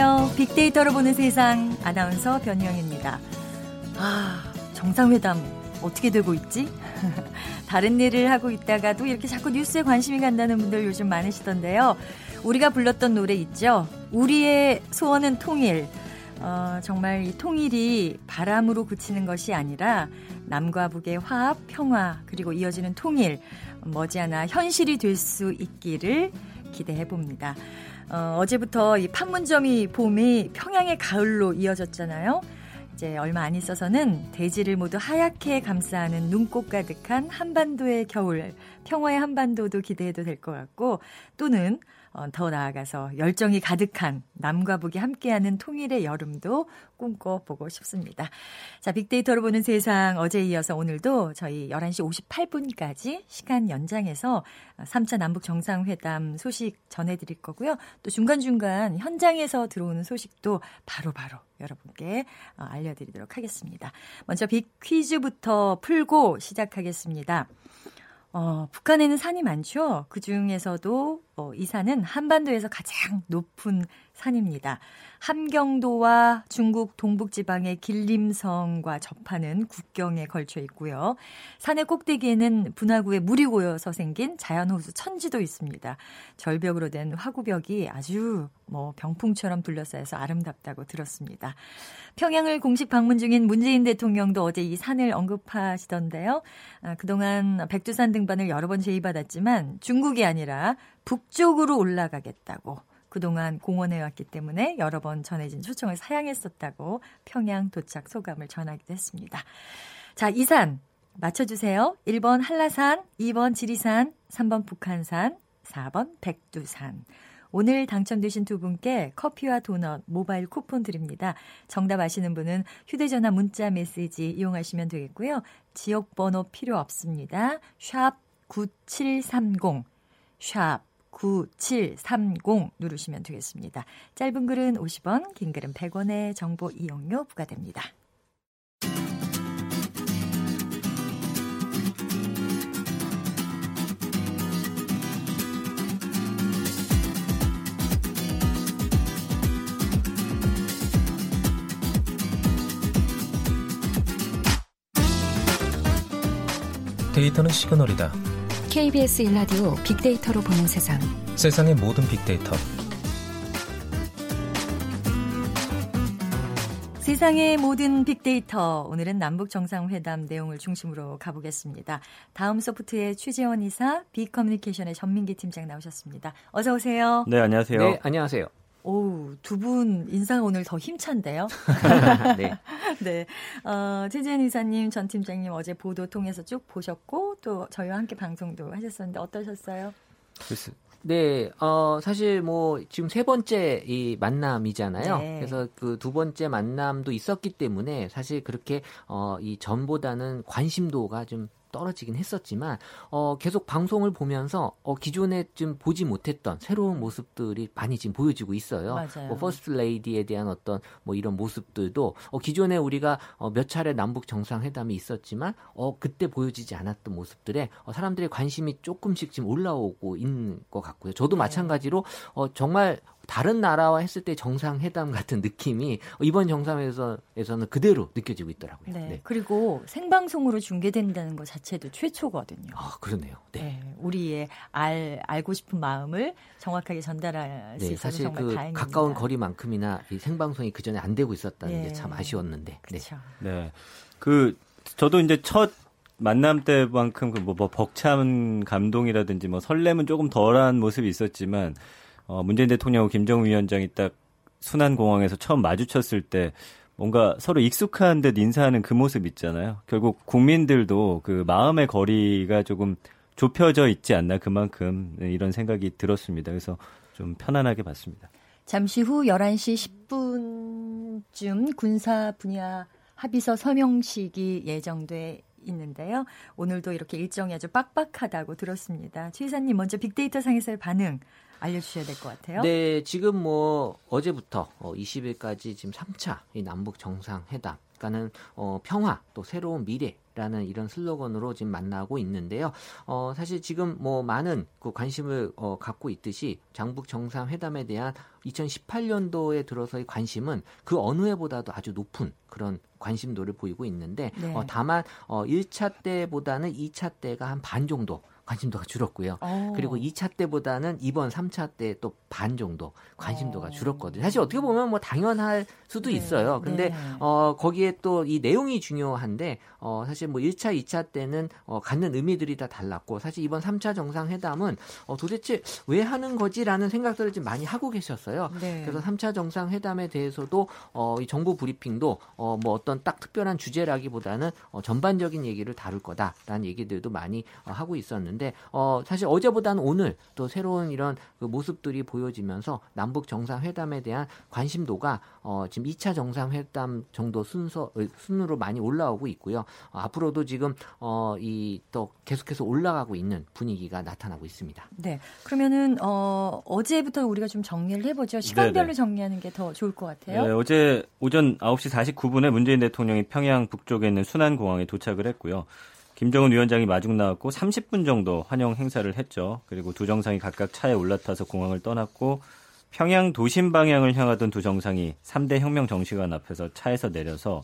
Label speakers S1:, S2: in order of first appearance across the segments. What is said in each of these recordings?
S1: 안녕하세요. 빅데이터로 보는 세상 아나운서 변희영입니다. 아, 정상회담 어떻게 되고 있지? 다른 일을 하고 있다가도 이렇게 자꾸 뉴스에 관심이 간다는 분들 요즘 많으시던데요. 우리가 불렀던 노래 있죠? 우리의 소원은 통일. 어, 정말 이 통일이 바람으로 그치는 것이 아니라 남과 북의 화합, 평화, 그리고 이어지는 통일, 머지않아 현실이 될 수 있기를 기대해 봅니다. 어, 어제부터 이 판문점이 봄이 평양의 가을로 이어졌잖아요. 이제 얼마 안 있어서는 대지를 모두 하얗게 감싸는 눈꽃 가득한 한반도의 겨울, 평화의 한반도도 기대해도 될 것 같고, 또는 어, 더 나아가서 열정이 가득한 남과 북이 함께하는 통일의 여름도 꿈꿔보고 싶습니다. 자, 빅데이터로 보는 세상 어제 이어서 오늘도 저희 11시 58분까지 시간 연장해서 3차 남북 정상회담 소식 전해드릴 거고요. 또 중간중간 현장에서 들어오는 소식도 바로바로 바로 여러분께 어, 알려드리도록 하겠습니다. 먼저 빅 퀴즈부터 풀고 시작하겠습니다. 어, 북한에는 산이 많죠. 그 중에서도 어, 이 산은 한반도에서 가장 높은 산입니다. 함경도와 중국 동북지방의 길림성과 접하는 국경에 걸쳐 있고요. 산의 꼭대기에는 분화구에 물이 고여서 생긴 자연호수 천지도 있습니다. 절벽으로 된 화구벽이 아주 뭐 병풍처럼 둘러싸여서 아름답다고 들었습니다. 평양을 공식 방문 중인 문재인 대통령도 어제 이 산을 언급하시던데요. 아, 그동안 백두산 등반을 여러 번 제의받았지만 중국이 아니라 북쪽으로 올라가겠다고 그동안 공원에 왔기 때문에 여러 번 전해진 초청을 사양했었다고 평양 도착 소감을 전하기도 했습니다. 자, 이산 맞춰주세요. 1번 한라산, 2번 지리산, 3번 북한산, 4번 백두산. 오늘 당첨되신 두 분께 커피와 도넛 모바일 쿠폰 드립니다. 정답 아시는 분은 휴대전화 문자 메시지 이용하시면 되겠고요. 지역 번호 필요 없습니다. 샵 9730, 샵 9730 누르시면 되겠습니다. 짧은 글은 50원, 긴 글은 100원의 정보 이용료 부과됩니다.
S2: 데이터는 시그널이다.
S3: KBS 일라디오 빅데이터로 보는 세상.
S2: 세상의 모든 빅데이터.
S1: 세상의 모든 빅데이터. 오늘은 남북 정상회담 내용을 중심으로 가보겠습니다. 다음 소프트의 최재원 이사, 빅커뮤니케이션의 전민기 팀장 나오셨습니다. 어서 오세요.
S4: 네, 안녕하세요.
S5: 네, 안녕하세요.
S1: 오, 두 분 인상 오늘 더 힘찬데요? 네. 네. 어, 최재원 이사님, 전 팀장님 어제 보도 통해서 쭉 보셨고, 또 저희와 함께 방송도 하셨었는데 어떠셨어요?
S5: 글쎄. 네, 어, 사실 뭐, 지금 세 번째 이 만남이잖아요. 네. 그래서 그 두 번째 만남도 있었기 때문에 사실 그렇게, 어, 이전보다는 관심도가 좀 떨어지긴 했었지만 어, 계속 방송을 보면서 어, 기존에 좀 보지 못했던 새로운 모습들이 많이 지금 보여지고 있어요.
S1: 맞아요.
S5: 뭐 퍼스트레이디에 대한 어떤 뭐 이런 모습들도 어, 기존에 우리가 어, 몇 차례 남북 정상회담이 있었지만 어, 그때 보여지지 않았던 모습들에 어, 사람들의 관심이 조금씩 지금 올라오고 있는 것 같고요. 저도 네. 마찬가지로 어, 정말 다른 나라와 했을 때 정상회담 같은 느낌이 이번 정상회담에서는 그대로 느껴지고 있더라고요.
S1: 네. 네. 그리고 생방송으로 중계된다는 것 자체도 최초거든요.
S5: 아, 그러네요. 네. 네.
S1: 우리의 알, 알고 싶은 마음을 정확하게 전달할 네, 수 있어서
S5: 사실
S1: 정말
S5: 그
S1: 다행입니다.
S5: 가까운 거리만큼이나 이 생방송이 그 전에 안 되고 있었다는 게 참 아쉬웠는데.
S1: 그렇죠.
S4: 네. 네. 그 저도 이제 첫 만남 때만큼 그 뭐, 뭐 벅찬 감동이라든지 뭐 설렘은 조금 덜한 모습이 있었지만 어, 문재인 대통령하고 김정은 위원장이 딱 순환 공항에서 처음 마주쳤을 때 뭔가 서로 익숙한 듯 인사하는 그 모습 있잖아요. 결국 국민들도 그 마음의 거리가 조금 좁혀져 있지 않나 그만큼 이런 생각이 들었습니다. 그래서 좀 편안하게 봤습니다.
S1: 잠시 후 11시 10분쯤 군사 분야 합의서 서명식이 예정돼 있는데요. 오늘도 이렇게 일정이 아주 빡빡하다고 들었습니다. 최 이사님 먼저 빅데이터 상에서의 반응 알려주셔야 될 것 같아요.
S5: 네, 지금 뭐 어제부터 20일까지 어, 지금 3차 이 남북 정상회담 그러니까는 어, 평화 또 새로운 미래 라는 이런 슬로건으로 지금 만나고 있는데요. 어, 사실 지금 뭐 많은 그 관심을 어, 갖고 있듯이 장북 정상회담에 대한 2018년도에 들어서의 관심은 그 어느 해보다도 아주 높은 그런 관심도를 보이고 있는데
S1: 네.
S5: 어, 다만 어, 1차 때보다는 2차 때가 한 반 정도 관심도가 줄었고요.
S1: 어.
S5: 그리고 2차 때보다는 이번 3차 때 또 반 정도 관심도가
S1: 어.
S5: 줄었거든요. 사실 어떻게 보면 뭐 당연할 수도
S1: 네,
S5: 있어요. 근데
S1: 네.
S5: 어 거기에 또 이 내용이 중요한데 어 사실 뭐 1차, 2차 때는 어 갖는 의미들이 다 달랐고 사실 이번 3차 정상회담은 어 도대체 왜 하는 거지라는 생각들을 좀 많이 하고 계셨어요.
S1: 네.
S5: 그래서 3차 정상회담에 대해서도 어, 이 정부 브리핑도 어, 뭐 어떤 딱 특별한 주제라기보다는 어, 전반적인 얘기를 다룰 거다라는 얘기들도 많이 어, 하고 있었는데 어, 사실 어제보다는 오늘 또 새로운 이런 그 모습들이 보여지면서 남북 정상회담에 대한 관심도가 어, 지금 2차 정상회담 정도 순서 어, 순으로 많이 올라오고 있고요. 어, 앞으로도 지금 어, 이 또 계속해서 올라가고 있는 분위기가 나타나고 있습니다.
S1: 네. 그러면은 어 어제부터 우리가 좀 정리를 해보죠. 시간별로
S4: 네네.
S1: 정리하는 게 더 좋을 것 같아요.
S4: 네, 어제 오전 9시 49분에 문재인 대통령이 평양 북쪽에 있는 순안공항에 도착을 했고요. 김정은 위원장이 마중 나왔고 30분 정도 환영 행사를 했죠. 그리고 두 정상이 각각 차에 올라타서 공항을 떠났고 평양 도심 방향을 향하던 두 정상이 3대 혁명 정시관 앞에서 차에서 내려서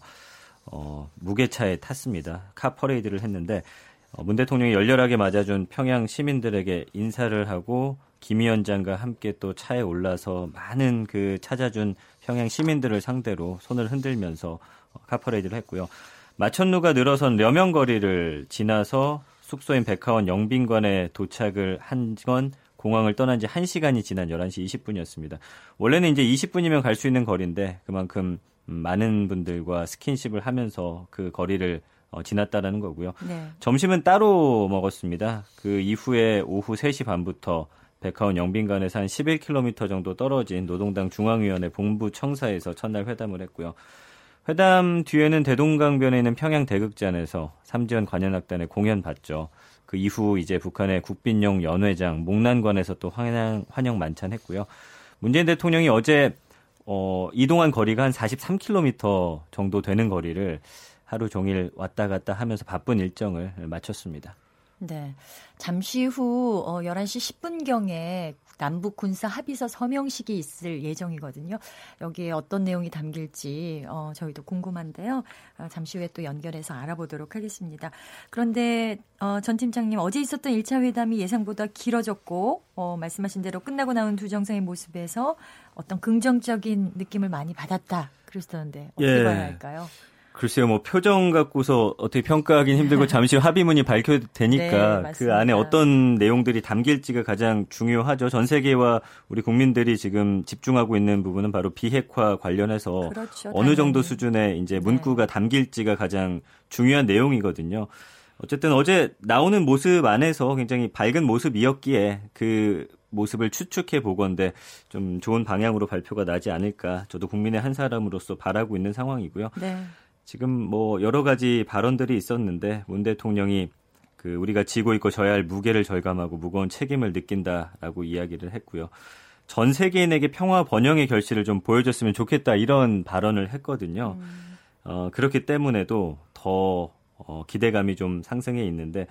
S4: 어, 무게차에 탔습니다. 카 퍼레이드를 했는데 어, 문 대통령이 열렬하게 맞아준 평양 시민들에게 인사를 하고 김 위원장과 함께 또 차에 올라서 많은 그 찾아준 평양 시민들을 상대로 손을 흔들면서 어, 카퍼레이드를 했고요. 마천루가 늘어선 려명거리를 지나서 숙소인 백화원 영빈관에 도착을 한 건 공항을 떠난 지 1시간이 지난 11시 20분이었습니다. 원래는 이제 20분이면 갈 수 있는 거리인데 그만큼 음, 많은 분들과 스킨십을 하면서 그 거리를 어, 지났다라는 거고요.
S1: 네.
S4: 점심은 따로 먹었습니다. 그 이후에 오후 3시 반부터 백화원 영빈관에서 한 11km 정도 떨어진 노동당 중앙위원회 본부 청사에서 첫날 회담을 했고요. 회담 뒤에는 대동강변에 있는 평양 대극장에서 삼지연 관현악단의 공연 봤죠. 그 이후 이제 북한의 국빈용 연회장 목난관에서 또 환영, 환영 만찬했고요. 문재인 대통령이 어제 어, 이동한 거리가 한 43km 정도 되는 거리를 하루 종일 왔다 갔다 하면서 바쁜 일정을 마쳤습니다.
S1: 네. 잠시 후 어, 11시 10분경에 남북 군사 합의서 서명식이 있을 예정이거든요. 여기에 어떤 내용이 담길지 어, 저희도 궁금한데요. 어, 잠시 후에 또 연결해서 알아보도록 하겠습니다. 그런데 어, 전 팀장님 어제 있었던 1차 회담이 예상보다 길어졌고 어, 말씀하신 대로 끝나고 나온 두 정상의 모습에서 어떤 긍정적인 느낌을 많이 받았다. 그러시던데 어떻게
S4: 예.
S1: 봐야 할까요?
S4: 글쎄요, 뭐 표정 갖고서 어떻게 평가하긴 힘들고 잠시 후 합의문이 발표되니까
S1: 네,
S4: 그. 안에 어떤 내용들이 담길지가 가장 중요하죠. 전 세계와 우리 국민들이 지금 집중하고 있는 부분은 바로 비핵화 관련해서
S1: 그렇죠,
S4: 어느 정도. 수준의 이제
S1: 네.
S4: 문구가 담길지가 가장 중요한 내용이거든요. 어쨌든 어제 나오는 모습 안에서 굉장히 밝은 모습이었기에 그 모습을 추측해 보건데 좀 좋은 방향으로 발표가 나지 않을까 저도 국민의 한 사람으로서 바라고 있는 상황이고요.
S1: 네.
S4: 지금 뭐 여러 가지 발언들이 있었는데 문 대통령이 그 우리가 지고 있고 져야 할 무게를 절감하고 무거운 책임을 느낀다라고 이야기를 했고요. 전 세계인에게 평화 번영의 결실을 좀 보여줬으면 좋겠다 이런 발언을 했거든요. 어, 그렇기 때문에도 더 어, 기대감이 좀 상승해 있는데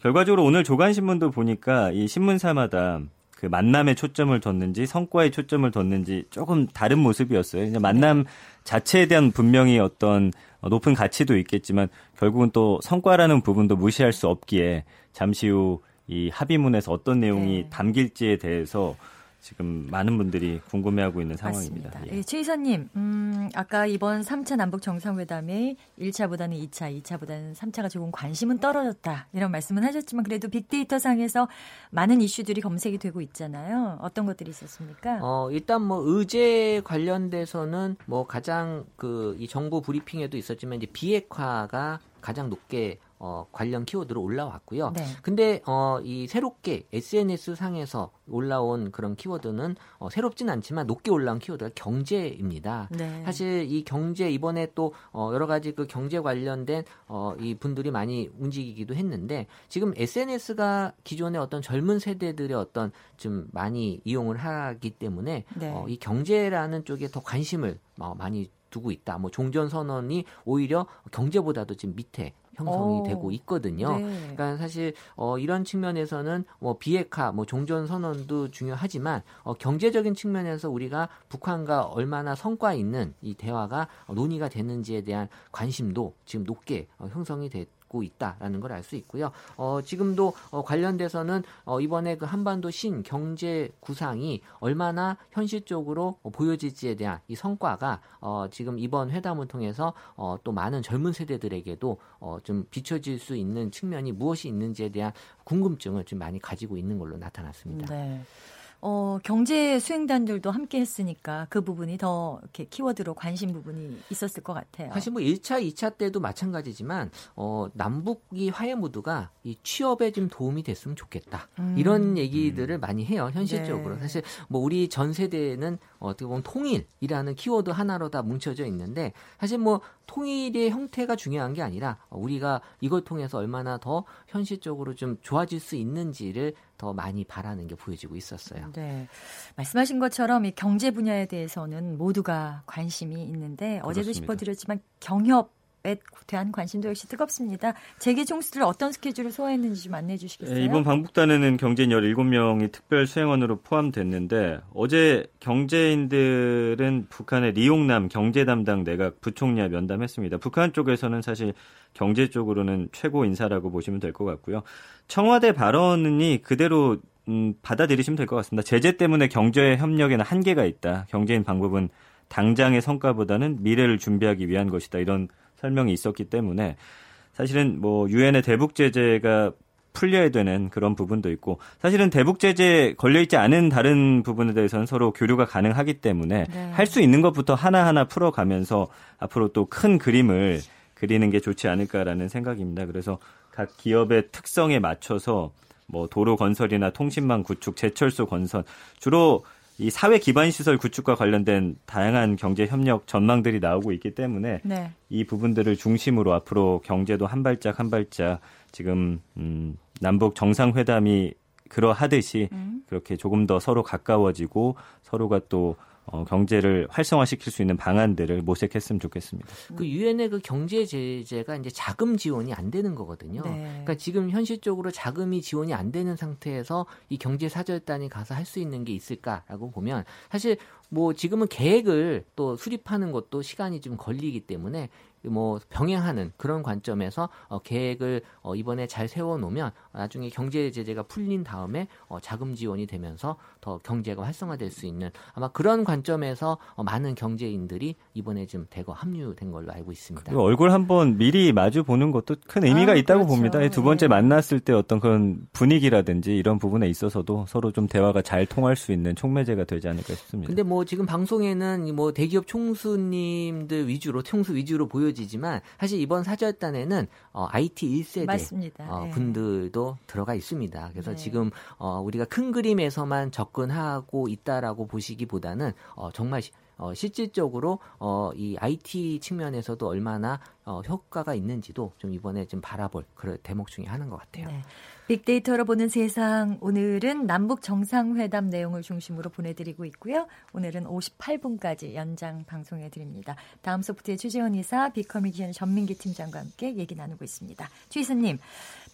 S4: 결과적으로 오늘 조간신문도 보니까 이 신문사마다 그 만남에 초점을 뒀는지 성과에 초점을 뒀는지 조금 다른 모습이었어요. 만남 자체에 대한 분명히 어떤 어, 높은 가치도 있겠지만 결국은 또 성과라는 부분도 무시할 수 없기에 잠시 후 이 합의문에서 어떤 내용이
S1: 네.
S4: 담길지에 대해서 지금 많은 분들이 궁금해하고 있는 상황입니다.
S1: 맞습니다.
S4: 예.
S1: 예, 최 이사님, 음, 아까 이번 3차 남북 정상회담에 1차보다는 2차, 2차보다는 3차가 조금 관심은 떨어졌다 이런 말씀은 하셨지만 그래도 빅데이터 상에서 많은 이슈들이 검색이 되고 있잖아요. 어떤 것들이 있었습니까?
S5: 어, 일단 뭐 의제 관련돼서는 뭐 가장 그 이 정부 브리핑에도 있었지만 이제 비핵화가 가장 높게 어, 관련 키워드로 올라왔고요.
S1: 네.
S5: 근데 어, 이 새롭게 SNS 상에서 올라온 그런 키워드는 어, 새롭진 않지만 높게 올라온 키워드가 경제입니다.
S1: 네.
S5: 사실 이 경제 이번에 또 어, 여러 가지 그 경제 관련된 어, 이 분들이 많이 움직이기도 했는데 지금 SNS가 기존의 어떤 젊은 세대들의 어떤 좀 많이 이용을 하기 때문에
S1: 네.
S5: 어, 이 경제라는 쪽에 더 관심을 어, 많이 두고 있다. 뭐 종전 선언이 오히려 경제보다도 지금 밑에 형성이
S1: 오.
S5: 되고 있거든요.
S1: 네.
S5: 그러니까 사실 어, 이런 측면에서는 뭐 비핵화, 뭐 종전 선언도 중요하지만 어, 경제적인 측면에서 우리가 북한과 얼마나 성과 있는 이 대화가 어, 논의가 되는지에 대한 관심도 지금 높게 어, 형성이 됐 고 있다라는 걸 알 수 있고요. 어, 지금도 어, 관련돼서는 어, 이번에 그 한반도 신 경제 구상이 얼마나 현실적으로 어, 보여질지에 대한 이 성과가 어, 지금 이번 회담을 통해서 어, 또 많은 젊은 세대들에게도 어, 좀 비춰질 수 있는 측면이 무엇이 있는지에 대한 궁금증을 좀 많이 가지고 있는 걸로 나타났습니다.
S1: 네. 어, 경제 수행단들도 함께 했으니까 그 부분이 더 이렇게 키워드로 관심 부분이 있었을 것 같아요.
S5: 사실 뭐 1차, 2차 때도 마찬가지지만 어, 남북이 화해 무드가 이 취업에 좀 도움이 됐으면 좋겠다.
S1: 음.
S5: 이런 얘기들을 많이 해요. 현실적으로.
S1: 네.
S5: 사실 뭐 우리 전 세대는 어떻게 보면 통일이라는 키워드 하나로 다 뭉쳐져 있는데 사실 뭐 통일의 형태가 중요한 게 아니라 우리가 이걸 통해서 얼마나 더 현실적으로 좀 좋아질 수 있는지를 더 많이 바라는 게 보여지고 있었어요.
S1: 네. 말씀하신 것처럼 이 경제 분야에 대해서는 모두가 관심이 있는데 어제도
S4: 그렇습니다.
S1: 짚어드렸지만 경협에 대한 관심도 역시 뜨겁습니다. 재계 총수들 어떤 스케줄을 소화했는지 좀 안내해 주시겠어요?
S4: 예, 이번 방북단에는 경제인 17명이 특별 수행원으로 포함됐는데 어제 경제인들은 북한의 리용남 경제 담당 내각 부총리와 면담했습니다. 북한 쪽에서는 사실 경제 쪽으로는 최고 인사라고 보시면 될 것 같고요. 청와대 발언이 그대로 음, 받아들이시면 될 것 같습니다. 제재 때문에 경제 협력에는 한계가 있다. 경제인 방법은 당장의 성과보다는 미래를 준비하기 위한 것이다. 이런 설명이 있었기 때문에 사실은 뭐 유엔의 대북 제재가 풀려야 되는 그런 부분도 있고 사실은 대북 제재 걸려 있지 않은 다른 부분에 대해서는 서로 교류가 가능하기 때문에
S1: 네.
S4: 할수 있는 것부터 하나하나 풀어가면서 앞으로 또 큰 그림을 그리는 게 좋지 않을까라는 생각입니다. 그래서 각 기업의 특성에 맞춰서 뭐 도로 건설이나 통신망 구축, 제철소 건설 주로 이 사회 기반 시설 구축과 관련된 다양한 경제 협력 전망들이 나오고 있기 때문에
S1: 네.
S4: 이 부분들을 중심으로 앞으로 경제도 한 발짝 한 발짝 지금 음, 남북 정상회담이 그러하듯이
S1: 음.
S4: 그렇게 조금 더 서로 가까워지고 서로가 또 어, 경제를 활성화시킬 수 있는 방안들을 모색했으면 좋겠습니다.
S5: 그 유엔의 그 경제 제재가 이제 자금 지원이 안 되는 거거든요.
S1: 네.
S5: 그러니까 지금 현실적으로 자금이 지원이 안 되는 상태에서 이 경제 사절단이 가서 할 수 있는 게 있을까라고 보면 사실 뭐 지금은 계획을 또 수립하는 것도 시간이 좀 걸리기 때문에 뭐 병행하는 그런 관점에서 어, 계획을 어, 이번에 잘 세워놓으면 나중에 경제 제재가 풀린 다음에 어, 자금 지원이 되면서 더 경제가 활성화될 수 있는 아마 그런 관점에서 어, 많은 경제인들이 이번에 좀 대거 합류된 걸로 알고 있습니다.
S4: 얼굴 한번 미리 마주 보는 것도 큰 의미가
S1: 아,
S4: 있다고
S1: 그렇죠.
S4: 봅니다. 두 번째
S1: 네.
S4: 만났을 때 어떤 그런 분위기라든지 이런 부분에 있어서도 서로 좀 대화가 잘 통할 수 있는 촉매제가 되지 않을까 싶습니다.
S5: 근데 뭐 지금 방송에는 뭐 대기업 총수님들 위주로 총수 위주로 보여지지만 사실 이번 사절단에는 어, IT 1세대
S1: 맞습니다.
S5: 어,
S1: 네.
S5: 분들도 들어가 있습니다. 그래서
S1: 네.
S5: 지금 어, 우리가 큰 그림에서만 접근하고 있다라고 보시기보다는 어, 정말 시- 어, 실질적으로 어, 이 IT 측면에서도 얼마나 어, 효과가 있는지도 좀 이번에 좀 바라볼 그런 대목 중에 하나인 것 같아요.
S1: 네. 빅데이터로 보는 세상 오늘은 남북 정상회담 내용을 중심으로 보내드리고 있고요. 오늘은 58분까지 연장 방송해 드립니다. 다음 소프트의 최재원 이사, 빅커뮤니케이션 전민기 팀장과 함께 얘기 나누고 있습니다. 최 이사님,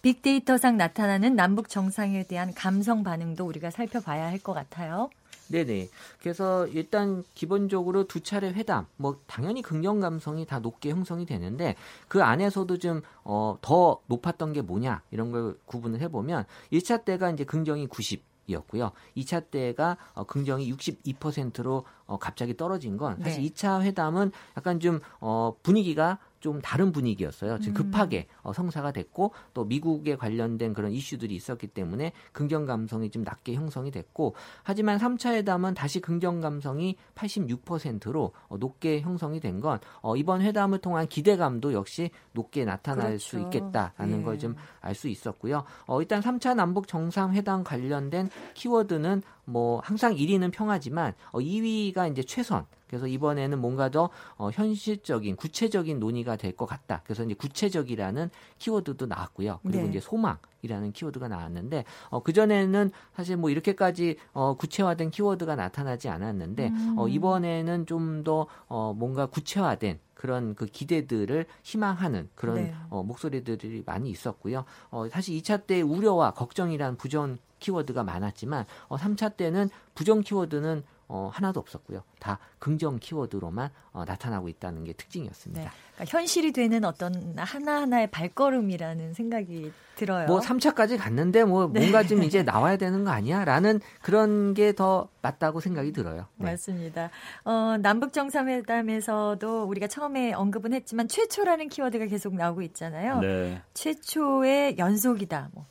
S1: 빅데이터상 나타나는 남북 정상에 대한 감성 반응도 우리가 살펴봐야 할 것 같아요.
S5: 네네. 그래서 일단 기본적으로 두 차례 회담, 뭐 당연히 긍정 감성이 다 높게 형성이 되는데 그 안에서도 좀 어, 더 높았던 게 뭐냐 이런 걸 구분을 해보면 1차 때가 이제 긍정이 90. 이었고요. 2차 때가 어, 긍정이 62%로 어, 갑자기 떨어진 건 사실
S1: 네.
S5: 2차 회담은 약간 좀 어, 분위기가 좀 다른 분위기였어요. 지금
S1: 음.
S5: 급하게 어, 성사가 됐고 또 미국에 관련된 그런 이슈들이 있었기 때문에 긍정 감성이 좀 낮게 형성이 됐고 하지만 3차 회담은 다시 긍정 감성이 86%로 어, 높게 형성이 된 건 어, 이번 회담을 통한 기대감도 역시 높게 나타날 수
S1: 그렇죠.
S5: 있겠다라는
S1: 예.
S5: 걸좀 알 수 있었고요. 어, 일단 3차 남북 정상회담 관련된 키워드는 뭐 항상 1위는 평하지만 어, 2위가 이제 최선. 그래서 이번에는 뭔가 더 어, 현실적인 구체적인 논의가 될 것 같다. 그래서 이제 구체적이라는 키워드도 나왔고요. 그리고
S1: 네.
S5: 이제 소망이라는 키워드가 나왔는데 어, 그 전에는 사실 뭐 이렇게까지 어, 구체화된 키워드가 나타나지 않았는데
S1: 음.
S5: 어, 이번에는 좀 더 어, 뭔가 구체화된 그런 그 기대들을 희망하는 그런
S1: 네.
S5: 어, 목소리들이 많이 있었고요. 어, 사실 2차 때 우려와 걱정이란 부정 키워드가 많았지만 어, 3차 때는 부정 키워드는 어, 하나도 없었고요. 다 긍정 키워드로만 어, 나타나고 있다는 게 특징이었습니다.
S1: 네. 그러니까 현실이 되는 어떤 하나하나의 발걸음이라는 생각이 들어요.
S5: 뭐 3차까지 갔는데 뭐
S1: 네.
S5: 뭔가 좀 이제 나와야 되는 거 아니야? 라는 그런 게 더 맞다고 생각이 들어요. 네.
S1: 맞습니다. 어, 남북 정상회담에서도 우리가 처음에 언급은 했지만 최초라는 키워드가 계속 나오고 있잖아요.
S4: 네.
S1: 최초의 연속이다. 뭐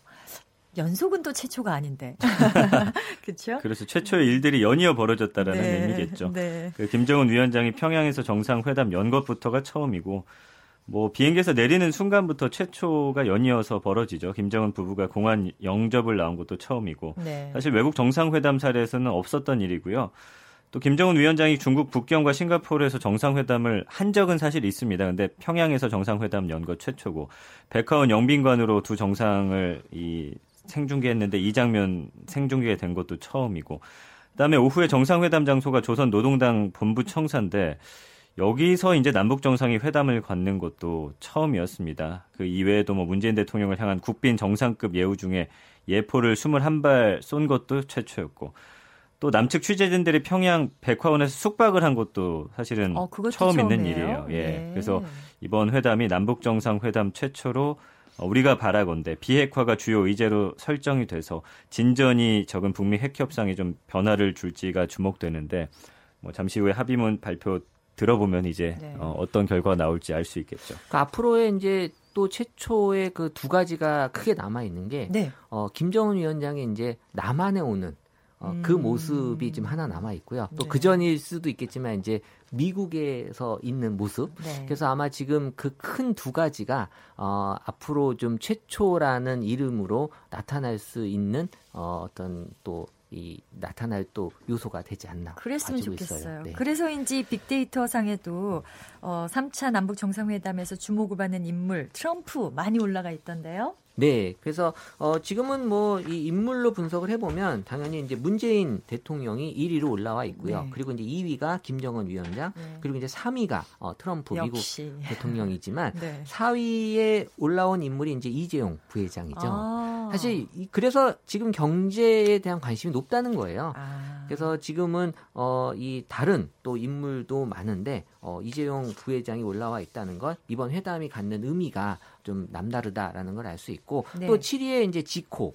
S1: 연속은 또 최초가 아닌데. 그렇죠?
S4: 그래서 최초의 일들이 연이어 벌어졌다라는 의미겠죠.
S1: 네.
S4: 그 김정은 위원장이 평양에서 정상회담 연 것부터가 처음이고 뭐 비행기에서 내리는 순간부터 최초가 연이어서 벌어지죠. 김정은 부부가 공안 영접을 나온 것도 처음이고
S1: 네.
S4: 사실 외국 정상회담 사례에서는 없었던 일이고요. 또 김정은 위원장이 중국 북경과 싱가포르에서 정상회담을 한 적은 사실 있습니다. 근데 평양에서 정상회담 연 것 최초고 백화원 영빈관으로 두 정상을 이 생중계했는데 이 장면 생중계가 된 것도 처음이고 그다음에 오후에 정상회담 장소가 조선 노동당 본부 청사인데 여기서 이제 남북 정상이 회담을 갖는 것도 처음이었습니다. 그 이외에도 뭐 문재인 대통령을 향한 국빈 정상급 예우 중에 예포를 21발 쏜 것도 최초였고 또 남측 취재진들이 평양 백화원에서 숙박을 한 것도 사실은
S1: 어,
S4: 처음 있는
S1: 처음이에요?
S4: 일이에요. 예.
S1: 네.
S4: 그래서 이번 회담이 남북 정상 회담 최초로 어, 우리가 바라건대 비핵화가 주요 의제로 설정이 돼서 진전이 적은 북미 핵 협상에 좀 변화를 줄지가 주목되는데 뭐 잠시 후에 합의문 발표 들어보면 이제
S1: 네.
S4: 어, 어떤 결과가 나올지 알 수 있겠죠.
S5: 그 앞으로의 이제 또 최초의 그 두 가지가 크게 남아 있는 게
S1: 네.
S5: 어, 김정은 위원장이 이제 남한에 오는 어, 그
S1: 음.
S5: 모습이 지금 하나 남아 있고요. 또
S1: 네.
S5: 그 전일 수도 있겠지만 이제 미국에서 있는 모습.
S1: 네.
S5: 그래서 아마 지금 그 큰 두 가지가 어, 앞으로 좀 최초라는 이름으로 나타날 수 있는 어, 어떤 또 이 나타날 또 요소가 되지 않나
S1: 그랬으면 좋겠어요.
S5: 네.
S1: 그래서인지 빅데이터 상에도 어, 3차 남북 정상회담에서 주목을 받는 인물 트럼프 많이 올라가 있던데요.
S5: 네, 그래서 어, 지금은 뭐 이 인물로 분석을 해보면 당연히 이제 문재인 대통령이 1위로 올라와 있고요.
S1: 네.
S5: 그리고 이제 2위가 김정은 위원장,
S1: 네.
S5: 그리고 이제 3위가 어, 트럼프 미국
S1: 역시.
S5: 대통령이지만
S1: 네.
S5: 4위에 올라온 인물이 이제 이재용 부회장이죠.
S1: 아.
S5: 사실 이- 그래서 지금 경제에 대한 관심이 높다는 거예요.
S1: 아.
S5: 그래서 지금은 어, 이 다른 또 인물도 많은데 어, 이재용 부회장이 올라와 있다는 건 이번 회담이 갖는 의미가 좀 남다르다라는 걸 알 수 있고
S1: 네.
S5: 또 7위에 이제 지코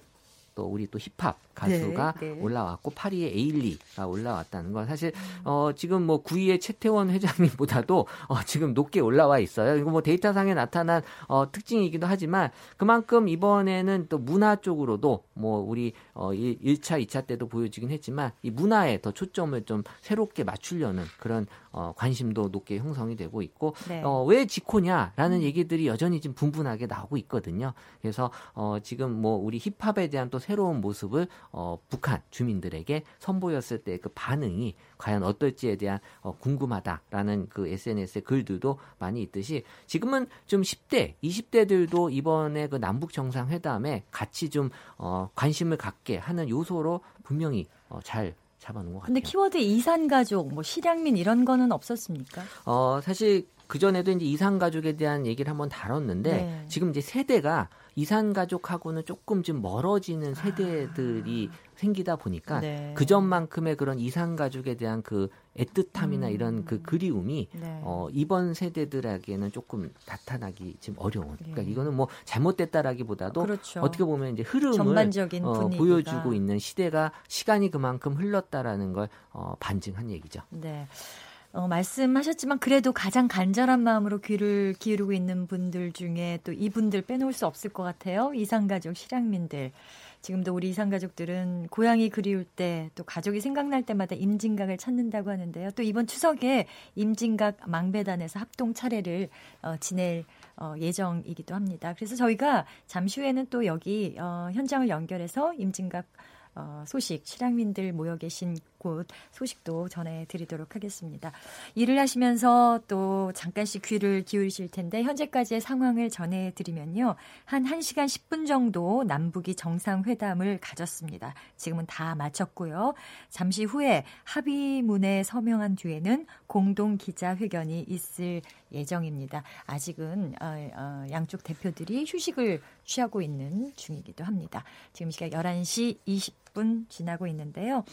S5: 또 우리 또 힙합 가수가
S1: 네, 네.
S5: 올라왔고 8위에 에일리가 올라왔다는 건 사실
S1: 음.
S5: 어 지금 뭐 9위에 최태원 회장님보다도 어 지금 높게 올라와 있어요. 이거 뭐 데이터상에 나타난 어 특징이기도 하지만 그만큼 이번에는 또 문화 쪽으로도 뭐 우리 어 1, 차 2차 때도 보여지긴 했지만 이 문화에 더 초점을 좀 새롭게 맞추려는 그런 어 관심도 높게 형성이 되고 있고
S1: 네.
S5: 어, 왜 지코냐라는 얘기들이 여전히 좀 분분하게 나오고 있거든요. 그래서 어, 지금 뭐 우리 힙합에 대한 또 새로운 모습을 어, 북한 주민들에게 선보였을 때 그 반응이 과연 어떨지에 대한 어, 궁금하다라는 그 SNS의 글들도 많이 있듯이 지금은 좀 10대, 20대들도 이번에 그 남북 정상회담에 같이 좀 어, 관심을 갖게 하는 요소로 분명히 어, 잘 잡아놓은 것 같아요.
S1: 근데 키워드 이산 가족, 뭐 실향민 이런 거는 없었습니까?
S5: 어, 사실 그 전에도 이제 이산 가족에 대한 얘기를 한번 다뤘는데
S1: 네.
S5: 지금 이제 세대가 이산 가족하고는 조금 좀 멀어지는 세대들이 생기다 보니까
S1: 아. 네.
S5: 그 전만큼의 그런 이산 가족에 대한 그 애틋함이나
S1: 음.
S5: 이런 그 그리움이
S1: 네.
S5: 어, 이번 세대들에게는 조금 나타나기 지금 어려운. 그러니까
S1: 예.
S5: 이거는 뭐 잘못됐다라기보다도
S1: 그렇죠.
S5: 어떻게 보면 이제 흐름을
S1: 전반적인
S5: 어. 보여주고 있는 시대가 시간이 그만큼 흘렀다라는 걸 어, 반증한 얘기죠.
S1: 네. 어, 말씀하셨지만 그래도 가장 간절한 마음으로 귀를 기울이고 있는 분들 중에 또 이분들 빼놓을 수 없을 것 같아요. 이상가족, 실향민들. 지금도 우리 이상가족들은 고향이 그리울 때 또 가족이 생각날 때마다 임진각을 찾는다고 하는데요. 또 이번 추석에 임진각 망배단에서 합동 차례를 어, 지낼 어, 예정이기도 합니다. 그래서 저희가 잠시 후에는 또 여기 어, 현장을 연결해서 임진각 어, 소식, 실향민들 모여 계신 곳 소식도 전해드리도록 하겠습니다. 일을 하시면서 또 잠깐씩 귀를 기울이실 텐데 현재까지의 상황을 전해드리면요. 한 1시간 10분 정도 남북이 정상회담을 가졌습니다. 지금은 다 마쳤고요. 잠시 후에 합의문에 서명한 뒤에는 공동 기자회견이 있을 예정입니다. 아직은 어, 어, 양쪽 대표들이 휴식을 취하고 있는 중이기도 합니다. 지금 시각 11시 20분 지나고 있는데요.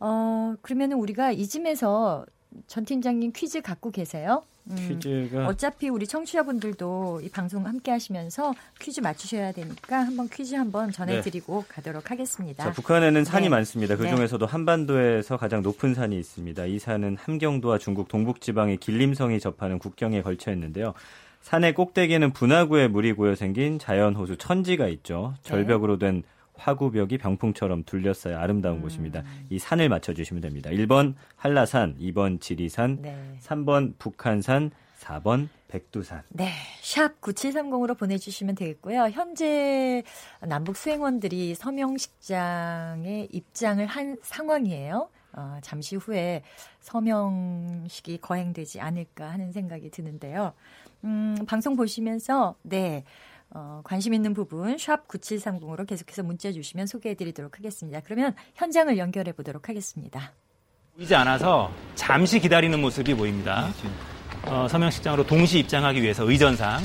S1: 어, 그러면 우리가 이쯤에서 전 팀장님 퀴즈 갖고 계세요?
S4: 음, 퀴즈가
S1: 어차피 우리 청취자분들도 이 방송 함께 하시면서 퀴즈 맞추셔야 되니까 한번 퀴즈 한번 전해드리고 네. 가도록 하겠습니다.
S4: 자, 북한에는 산이 네. 많습니다. 그 네. 중에서도 네. 한반도에서 가장 높은 산이 있습니다. 이 산은 함경도와 중국 동북지방의 길림성이 접하는 국경에 걸쳐 있는데요. 산의 꼭대기에는 분화구에 물이 고여 생긴 자연호수 천지가 있죠. 네. 절벽으로 된 화구벽이 병풍처럼 둘렸어요. 아름다운 음. 곳입니다. 이 산을 맞춰주시면 됩니다. 1번 한라산, 2번 지리산, 네. 3번 북한산, 4번 백두산.
S1: 네. 샵 9730으로 보내주시면 되겠고요. 현재 남북 수행원들이 서명식장에 입장을 한 상황이에요. 어, 잠시 후에 서명식이 거행되지 않을까 하는 생각이 드는데요. 음, 방송 보시면서, 네. 어, 관심 있는 부분 샵 9730으로 계속해서 문자 주시면 소개해 드리도록 하겠습니다. 그러면 현장을 연결해 보도록 하겠습니다.
S6: 보이지 않아서 잠시 기다리는 모습이 보입니다. 어, 서명식장으로 동시 입장하기 위해서 의전상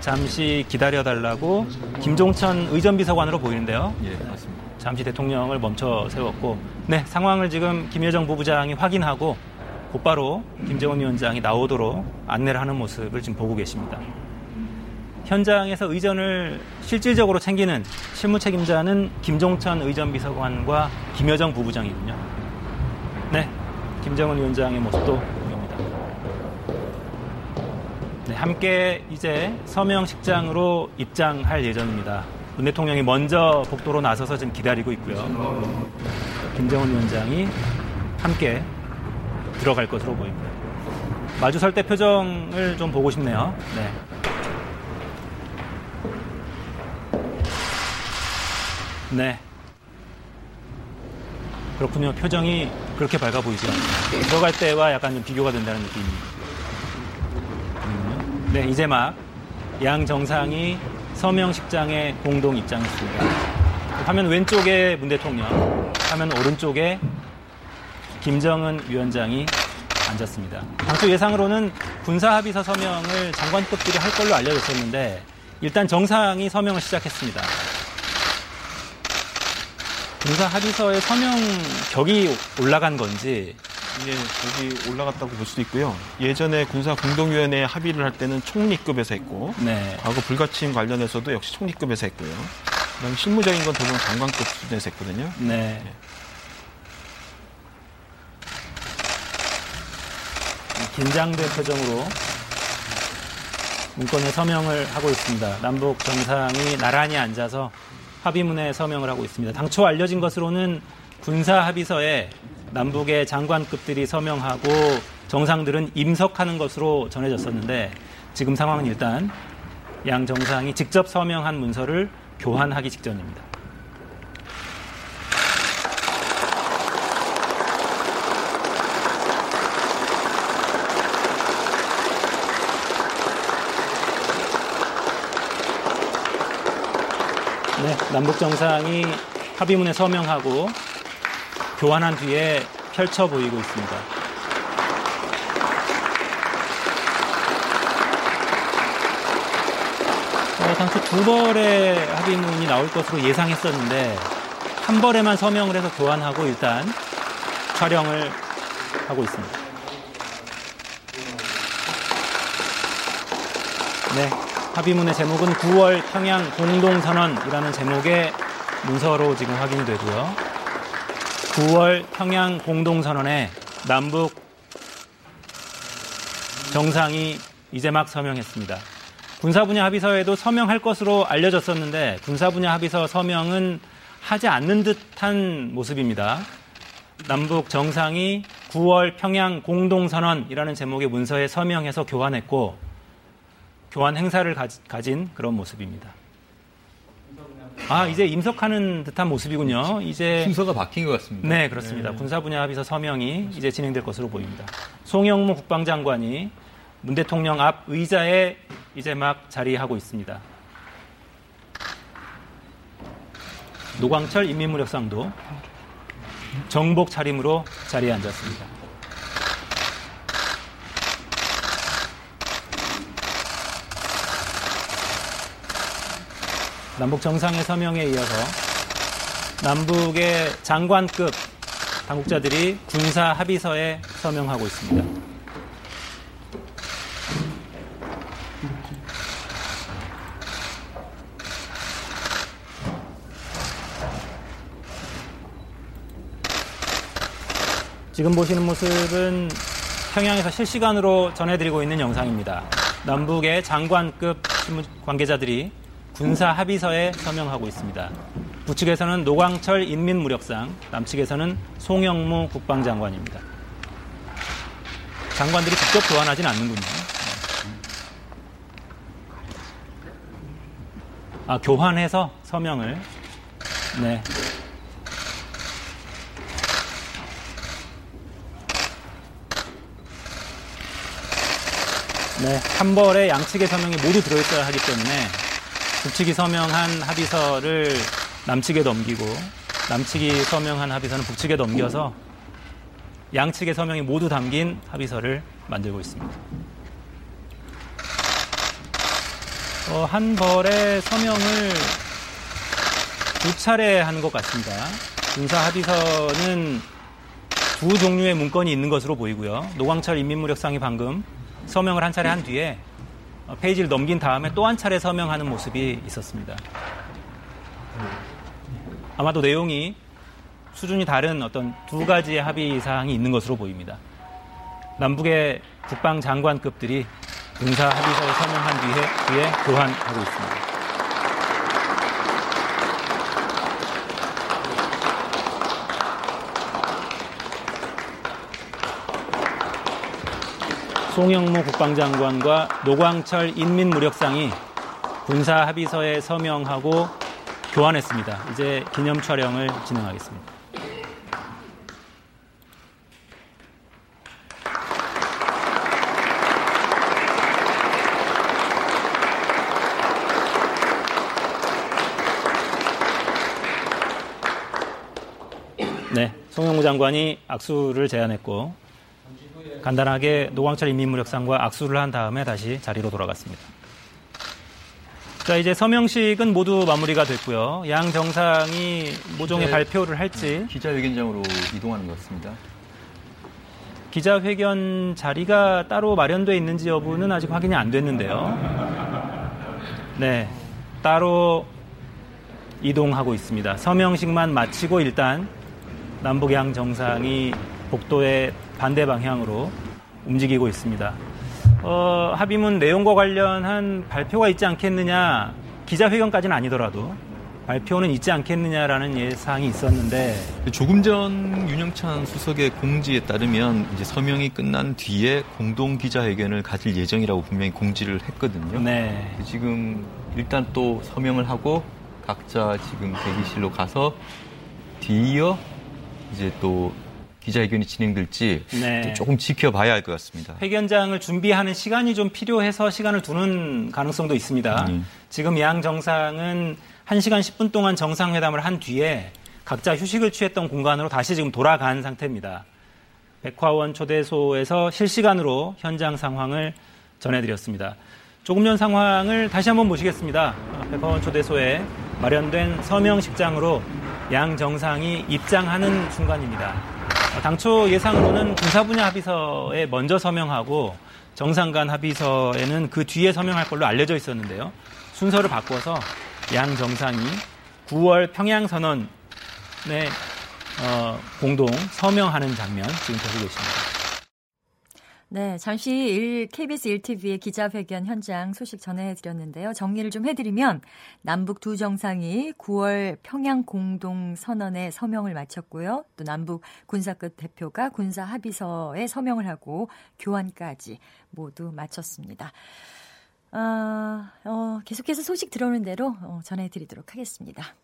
S6: 잠시 기다려달라고 김종천 의전비서관으로 보이는데요. 예, 맞습니다. 잠시 대통령을 멈춰 세웠고, 네, 상황을 지금 김여정 부부장이 확인하고 곧바로 김정은 위원장이 나오도록 안내를 하는 모습을 지금 보고 계십니다. 현장에서 의전을 실질적으로 챙기는 실무 책임자는 김종천 의전 비서관과 김여정 부부장이군요. 네, 김정은 위원장의 모습도 보입니다. 네, 함께 이제 서명식장으로 입장할 예정입니다. 문 대통령이 먼저 복도로 나서서 지금 기다리고 있고요. 김정은 위원장이 함께 들어갈 것으로 보입니다. 마주 설 때 표정을 좀 보고 싶네요. 네. 네. 그렇군요. 표정이 그렇게 밝아 보이죠. 들어갈 때와 약간 좀 비교가 된다는 느낌이. 네, 이제 막 양 정상이 서명식장에 공동 입장했습니다. 화면 왼쪽에 문 대통령, 화면 오른쪽에 김정은 위원장이 앉았습니다. 당초 예상으로는 군사합의서 서명을 장관급들이 할 걸로 알려졌었는데 일단 정상이 서명을 시작했습니다. 군사 합의서의 서명 격이 올라간 건지
S7: 예, 여기 올라갔다고 볼 수도 있고요. 예전에 군사 공동위원회 합의를 할 때는 총리급에서 했고, 네. 과거 불가침 관련해서도 역시 총리급에서 했고요. 그다음 실무적인 건 대부분 장관급 수준에서 했거든요. 네. 네.
S6: 긴장된 표정으로 문건에 서명을 하고 있습니다. 남북 정상이 나란히 앉아서 합의문에 서명을 하고 있습니다. 당초 알려진 것으로는 군사 합의서에 남북의 장관급들이 서명하고 정상들은 임석하는 것으로 전해졌었는데 지금 상황은 일단 양 정상이 직접 서명한 문서를 교환하기 직전입니다. 네, 남북 정상이 합의문에 서명하고 교환한 뒤에 펼쳐 보이고 있습니다. 어, 당초 두 벌의 합의문이 나올 것으로 예상했었는데 한 벌에만 서명을 해서 교환하고 일단 촬영을 하고 있습니다. 네, 합의문의 제목은 9월 평양 공동선언이라는 제목의 문서로 지금 확인이 되고요. 9월 평양 공동선언에 남북 정상이 이제 막 서명했습니다. 군사 분야 합의서에도 서명할 것으로 알려졌었는데 군사 분야 합의서 서명은 하지 않는 듯한 모습입니다. 남북 정상이 9월 평양 공동선언이라는 제목의 문서에 서명해서 교환했고 교환 행사를 가진 그런 모습입니다. 아 이제 임석하는 듯한 모습이군요. 이제
S8: 순서가 바뀐 것 같습니다.
S6: 네 그렇습니다. 네. 군사 분야 합의서 서명이 이제 진행될 것으로 보입니다. 송영무 국방장관이 문 대통령 앞 의자에 이제 막 자리하고 있습니다. 노광철 인민무력상도 정복 차림으로 자리에 앉았습니다. 남북 정상회 서명에 이어서 남북의 장관급 당국자들이 군사 합의서에 서명하고 있습니다. 지금 보시는 모습은 평양에서 실시간으로 전해드리고 있는 영상입니다. 남북의 장관급 관계자들이 군사 합의서에 서명하고 있습니다. 북측에서는 노광철 인민무력상, 남측에서는 송영무 국방장관입니다. 장관들이 직접 교환하진 않는군요. 아, 교환해서 서명을. 네. 네, 한 벌에 양측의 서명이 모두 들어있어야 하기 때문에 북측이 서명한 합의서를 남측에 넘기고 남측이 서명한 합의서는 북측에 넘겨서 양측의 서명이 모두 담긴 합의서를 만들고 있습니다. 어, 한 벌의 서명을 두 차례 하는 것 같습니다. 군사 합의서는 두 종류의 문건이 있는 것으로 보이고요. 노광철 인민무력상이 방금 서명을 한 차례 한 뒤에 어, 페이지를 넘긴 다음에 또 한 차례 서명하는 모습이 있었습니다. 아마도 내용이 수준이 다른 어떤 두 가지의 합의 사항이 있는 것으로 보입니다. 남북의 국방장관급들이 군사 합의서에 서명한 뒤에, 뒤에 교환하고 있습니다. 송영무 국방장관과 노광철 인민무력상이 군사 합의서에 서명하고 교환했습니다. 이제 기념 촬영을 진행하겠습니다. 네, 송영무 장관이 악수를 제안했고 간단하게 노광철 인민무력상과 악수를 한 다음에 다시 자리로 돌아갔습니다. 자, 이제 서명식은 모두 마무리가 됐고요. 양 정상이 모종의 네. 발표를 할지
S8: 기자회견장으로 이동하는 것 같습니다.
S6: 기자회견 자리가 따로 마련돼 있는지 여부는 아직 확인이 안 됐는데요. 네, 따로 이동하고 있습니다. 서명식만 마치고 일단 남북 양 정상이 복도에 반대 방향으로 움직이고 있습니다. 어, 합의문 내용과 관련한 발표가 있지 않겠느냐, 기자회견까지는 아니더라도 발표는 있지 않겠느냐라는 예상이 있었는데
S8: 조금 전 윤영찬 수석의 공지에 따르면 이제 서명이 끝난 뒤에 공동 기자회견을 가질 예정이라고 분명히 공지를 했거든요. 네. 지금 일단 또 서명을 하고 각자 지금 대기실로 가서 뒤이어 이제 또 기자회견이 진행될지 네. 조금 지켜봐야 할 것 같습니다.
S6: 회견장을 준비하는 시간이 좀 필요해서 시간을 두는 가능성도 있습니다. 음. 지금 양 정상은 1시간 10분 동안 정상회담을 한 뒤에 각자 휴식을 취했던 공간으로 다시 지금 돌아간 상태입니다. 백화원 초대소에서 실시간으로 현장 상황을 전해드렸습니다. 조금 전 상황을 다시 한번 보시겠습니다. 백화원 초대소에 마련된 서명식장으로 양 정상이 입장하는 순간입니다. 당초 예상으로는 군사 분야 합의서에 먼저 서명하고 정상 간 합의서에는 그 뒤에 서명할 걸로 알려져 있었는데요. 순서를 바꿔서 양 정상이 9월 평양 선언에 어, 공동 서명하는 장면 지금 보고 계십니다.
S1: 네, 잠시 일, KBS 1TV의 기자회견 현장 소식 전해드렸는데요. 정리를 좀 해드리면 남북 두 정상이 9월 평양 공동 선언에 서명을 마쳤고요. 또 남북 군사급 대표가 군사 합의서에 서명을 하고 교환까지 모두 마쳤습니다. 아, 어, 계속해서 소식 들어오는 대로 어, 전해드리도록 하겠습니다.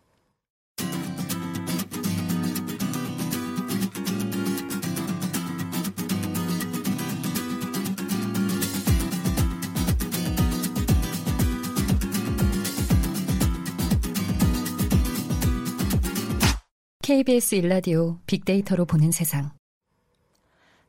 S3: KBS 일라디오 빅데이터로 보는 세상.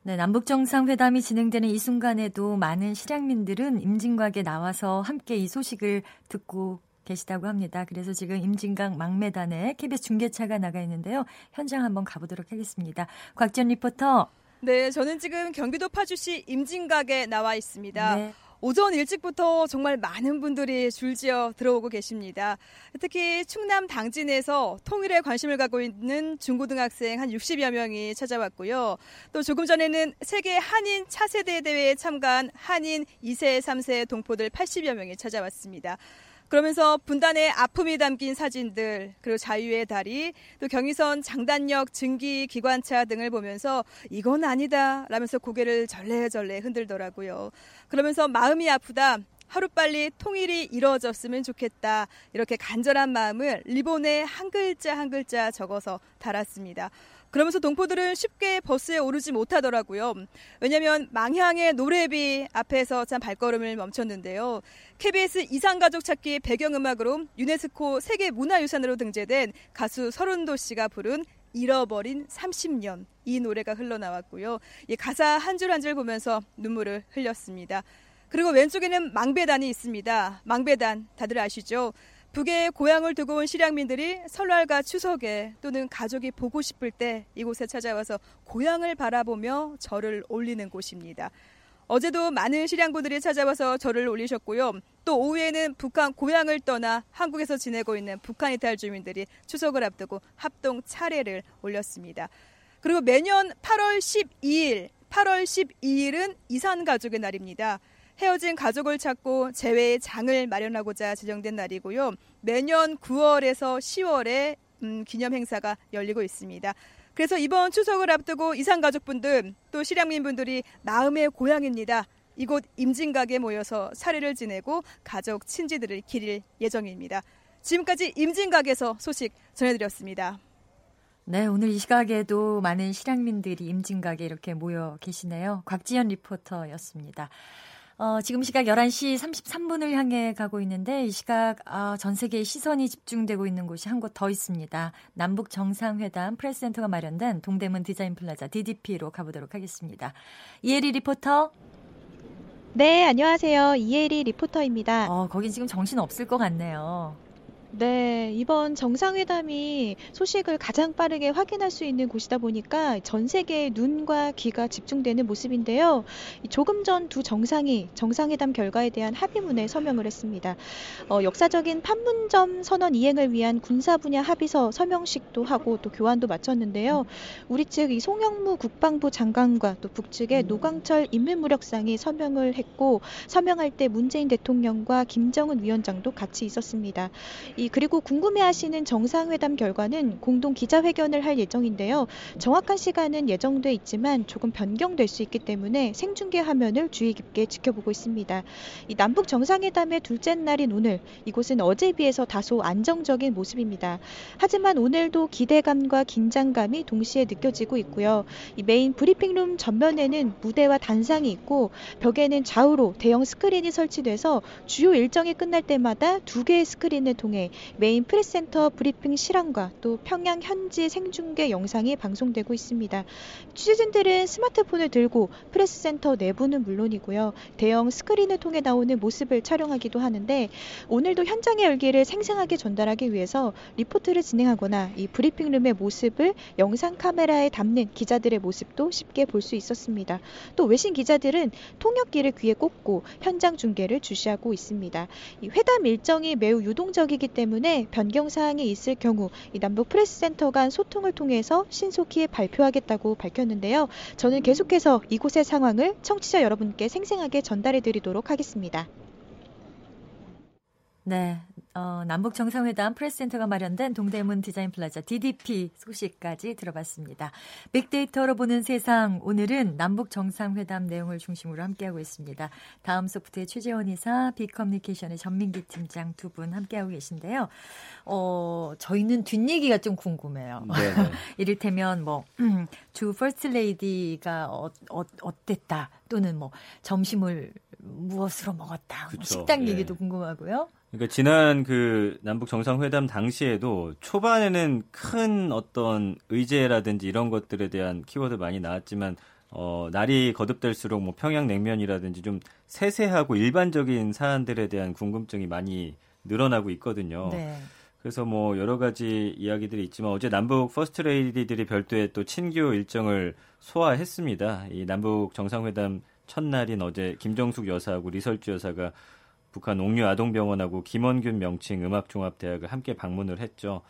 S1: 네, 남북 정상회담이 진행되는 이 순간에도 많은 실향민들은 임진각에 나와서 함께 이 소식을 듣고 계시다고 합니다. 그래서 지금 임진각 막매단에 KBS 중계차가 나가 있는데요. 현장 한번 가보도록 하겠습니다. 곽지연 리포터.
S9: 네, 저는 지금 경기도 파주시 임진각에 나와 있습니다. 네. 오전 일찍부터 정말 많은 분들이 줄지어 들어오고 계십니다. 특히 충남 당진에서 통일에 관심을 갖고 있는 중고등학생 한 60여 명이 찾아왔고요. 또 조금 전에는 세계 한인 차세대 대회에 참가한 한인 2세, 3세 동포들 80여 명이 찾아왔습니다. 그러면서 분단의 아픔이 담긴 사진들, 그리고 자유의 다리, 또 경의선 장단역 증기 기관차 등을 보면서 이건 아니다 라면서 고개를 절레절레 흔들더라고요. 그러면서 마음이 아프다. 하루빨리 통일이 이루어졌으면 좋겠다. 이렇게 간절한 마음을 리본에 한 글자 한 글자 적어서 달았습니다. 그러면서 동포들은 쉽게 버스에 오르지 못하더라고요. 왜냐하면 망향의 노래비 앞에서 참 발걸음을 멈췄는데요. KBS 이상가족 찾기 배경음악으로 유네스코 세계문화유산으로 등재된 가수 서른도 씨가 부른 잃어버린 30년 이 노래가 흘러나왔고요. 이 가사 한 줄 한 줄 보면서 눈물을 흘렸습니다. 그리고 왼쪽에는 망배단이 있습니다. 망배단 다들 아시죠? 북에 고향을 두고 온 실향민들이 설날과 추석에 또는 가족이 보고 싶을 때 이곳에 찾아와서 고향을 바라보며 절을 올리는 곳입니다. 어제도 많은 실향부들이 찾아와서 절을 올리셨고요. 또 오후에는 북한 고향을 떠나 한국에서 지내고 있는 북한 이탈 주민들이 추석을 앞두고 합동 차례를 올렸습니다. 그리고 매년 8월 12일, 8월 12일은 이산 가족의 날입니다. 헤어진 가족을 찾고 재회의 장을 마련하고자 제정된 날이고요. 매년 9월에서 10월에 음, 기념 행사가 열리고 있습니다. 그래서 이번 추석을 앞두고 이산 가족분들 또 실향민 분들이 마음의 고향입니다. 이곳 임진각에 모여서 사례를 지내고 가족 친지들을 기릴 예정입니다. 지금까지 임진각에서 소식 전해드렸습니다.
S1: 네, 오늘 이 시각에도 많은 실향민들이 임진각에 이렇게 모여 계시네요. 곽지연 리포터였습니다. 어, 지금 시각 11시 33분을 향해 가고 있는데 이 시각 아, 전 세계의 시선이 집중되고 있는 곳이 한 곳 더 있습니다. 남북 정상회담 프레스센터가 마련된 동대문 디자인 플라자 DDP로 가보도록 하겠습니다. 이혜리 리포터.
S10: 네, 안녕하세요. 이혜리 리포터입니다.
S1: 어, 거긴 지금 정신 없을 것 같네요.
S10: 네, 이번 정상회담이 소식을 가장 빠르게 확인할 수 있는 곳이다 보니까 전 세계의 눈과 귀가 집중되는 모습인데요. 조금 전 두 정상이 정상회담 결과에 대한 합의문에 서명을 했습니다. 어, 역사적인 판문점 선언 이행을 위한 군사 분야 합의서 서명식도 하고 또 교환도 마쳤는데요. 우리 측 이 송영무 국방부 장관과 또 북측의 노광철 인민무력상이 서명을 했고 서명할 때 문재인 대통령과 김정은 위원장도 같이 있었습니다. 이 그리고 궁금해하시는 정상회담 결과는 공동 기자회견을 할 예정인데요. 정확한 시간은 예정돼 있지만 조금 변경될 수 있기 때문에 생중계 화면을 주의 깊게 지켜보고 있습니다. 이 남북 정상회담의 둘째 날인 오늘 이곳은 어제에 비해서 다소 안정적인 모습입니다. 하지만 오늘도 기대감과 긴장감이 동시에 느껴지고 있고요. 이 메인 브리핑룸 전면에는 무대와 단상이 있고 벽에는 좌우로 대형 스크린이 설치돼서 주요 일정이 끝날 때마다 두 개의 스크린을 통해 메인 프레스센터 브리핑 실황과 또 평양 현지 생중계 영상이 방송되고 있습니다. 취재진들은 스마트폰을 들고 프레스센터 내부는 물론이고요. 대형 스크린을 통해 나오는 모습을 촬영하기도 하는데 오늘도 현장의 열기를 생생하게 전달하기 위해서 리포트를 진행하거나 이 브리핑룸의 모습을 영상 카메라에 담는 기자들의 모습도 쉽게 볼 수 있었습니다. 또 외신 기자들은 통역기를 귀에 꽂고 현장 중계를 주시하고 있습니다. 이 회담 일정이 매우 유동적이기 때문에 변경 사항이 있을 경우 이 남북 프레스 센터 간 소통을 통해서 신속히 발표하겠다고 밝혔는데요. 저는 계속해서 이곳의 상황을 청취자 여러분께 생생하게 전달해 드리도록 하겠습니다.
S1: 네. 어, 남북 정상회담 프레스센터가 마련된 동대문 디자인 플라자 DDP 소식까지 들어봤습니다. 빅데이터로 보는 세상 오늘은 남북 정상회담 내용을 중심으로 함께하고 있습니다. 다음소프트의 최재원 이사, 빅커뮤니케이션의 전민기 팀장 두 분 함께하고 계신데요. 어, 저희는 뒷얘기가 좀 궁금해요. 네, 네. 이를테면 뭐, 음, 주 퍼스트레이디가 어, 어, 어땠다 또는 뭐 점심을 무엇으로 먹었다. 뭐 식당 예. 얘기도 궁금하고요.
S4: 그러니까 지난 그 남북 정상회담 당시에도 초반에는 큰 어떤 의제라든지 이런 것들에 대한 키워드 많이 나왔지만 어, 날이 거듭될수록 뭐 평양냉면이라든지 좀 세세하고 일반적인 사안들에 대한 궁금증이 많이 늘어나고 있거든요. 네. 그래서 뭐 여러 가지 이야기들이 있지만 어제 남북 퍼스트레이디들이 별도의 또 친교 일정을 소화했습니다. 이 남북 정상회담 첫날인 어제 김정숙 여사하고 리설주 여사가 북한 옥류 아동병원하고 김원균 명칭 음악종합대학을 함께 방문을 했죠.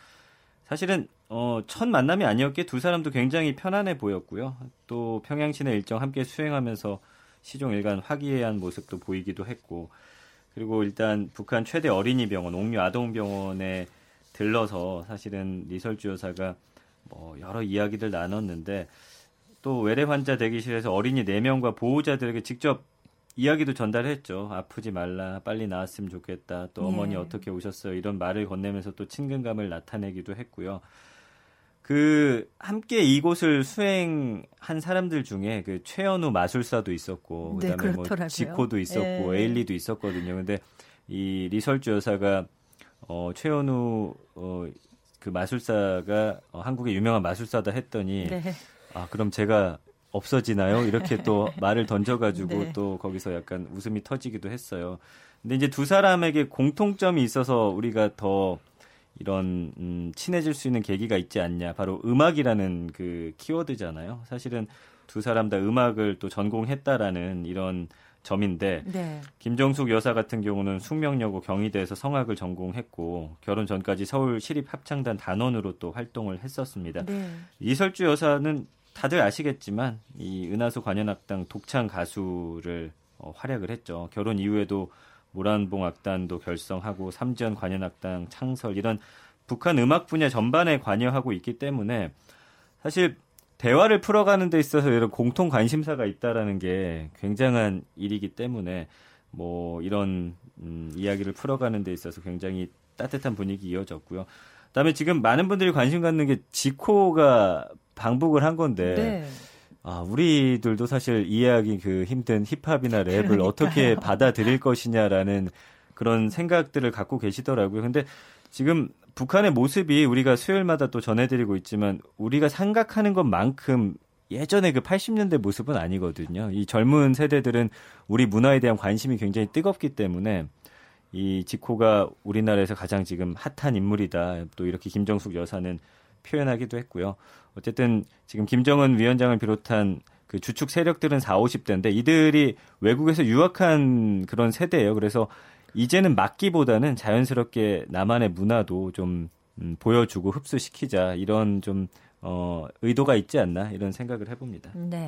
S4: 사실은 어, 첫 만남이 아니었기에 두 사람도 굉장히 편안해 보였고요. 또 평양 시내 일정 함께 수행하면서 시종 일관 화기애애한 모습도 보이기도 했고 그리고 일단 북한 최대 어린이 병원 옥류 아동 병원에 들러서 사실은 리설주 여사가 뭐 여러 이야기들 나눴는데 또 외래 환자 대기실에서 어린이 4명과 보호자들에게 직접 이야기도 전달했죠. 아프지 말라, 빨리 나았으면 좋겠다. 또 예. 어머니 어떻게 오셨어요? 이런 말을 건네면서 또 친근감을 나타내기도 했고요. 그 함께 이곳을 수행한 사람들 중에 그 최연우 마술사도 있었고 네, 그다음에 뭐 지코도 있었고 예. 에일리도 있었거든요. 근데 이 리설주 여사가 어 최연우 어그 마술사가 어, 한국의 유명한 마술사다 했더니 네. 아 그럼 제가 없어지나요? 이렇게 또 말을 던져가지고 네. 또 거기서 약간 웃음이 터지기도 했어요. 근데 이제 두 사람에게 공통점이 있어서 우리가 더 이런 음, 친해질 수 있는 계기가 있지 않냐. 바로 음악이라는 그 키워드잖아요. 사실은 두 사람 다 음악을 또 전공했다라는 이런 점인데 네. 김정숙 여사 같은 경우는 숙명여고 경희대에서 성악을 전공했고 결혼 전까지 서울 시립 합창단 단원으로 또 활동을 했었습니다. 네. 이설주 여사는 다들 아시겠지만 이 은하수 관현악당 독창 가수를 어, 활약을 했죠. 결혼 이후에도 모란봉 악단도 결성하고 삼지연 관현악당 창설 이런 북한 음악 분야 전반에 관여하고 있기 때문에 사실 대화를 풀어가는 데 있어서 이런 공통 관심사가 있다라는 게 굉장한 일이기 때문에 뭐 이런 음, 이야기를 풀어가는 데 있어서 굉장히 따뜻한 분위기 이어졌고요. 그다음에 지금 많은 분들이 관심 갖는 게 지코가 방북을 한 건데 네. 아, 우리들도 사실 이해하기 그 힘든 힙합이나 랩을 그러니까요. 어떻게 받아들일 것이냐라는 그런 생각들을 갖고 계시더라고요. 근데 지금 북한의 모습이 우리가 수요일마다 또 전해드리고 있지만 우리가 생각하는 것만큼 예전에 그 80년대 모습은 아니거든요. 이 젊은 세대들은 우리 문화에 대한 관심이 굉장히 뜨겁기 때문에 이 지코가 우리나라에서 가장 지금 핫한 인물이다. 또 이렇게 김정숙 여사는 표현하기도 했고요. 어쨌든 지금 김정은 위원장을 비롯한 그 주축 세력들은 4, 50대인데 이들이 외국에서 유학한 그런 세대예요. 그래서 이제는 막기보다는 자연스럽게 나만의 문화도 좀 음, 보여주고 흡수시키자 이런 좀 어, 의도가 있지 않나 이런 생각을 해봅니다.
S1: 네.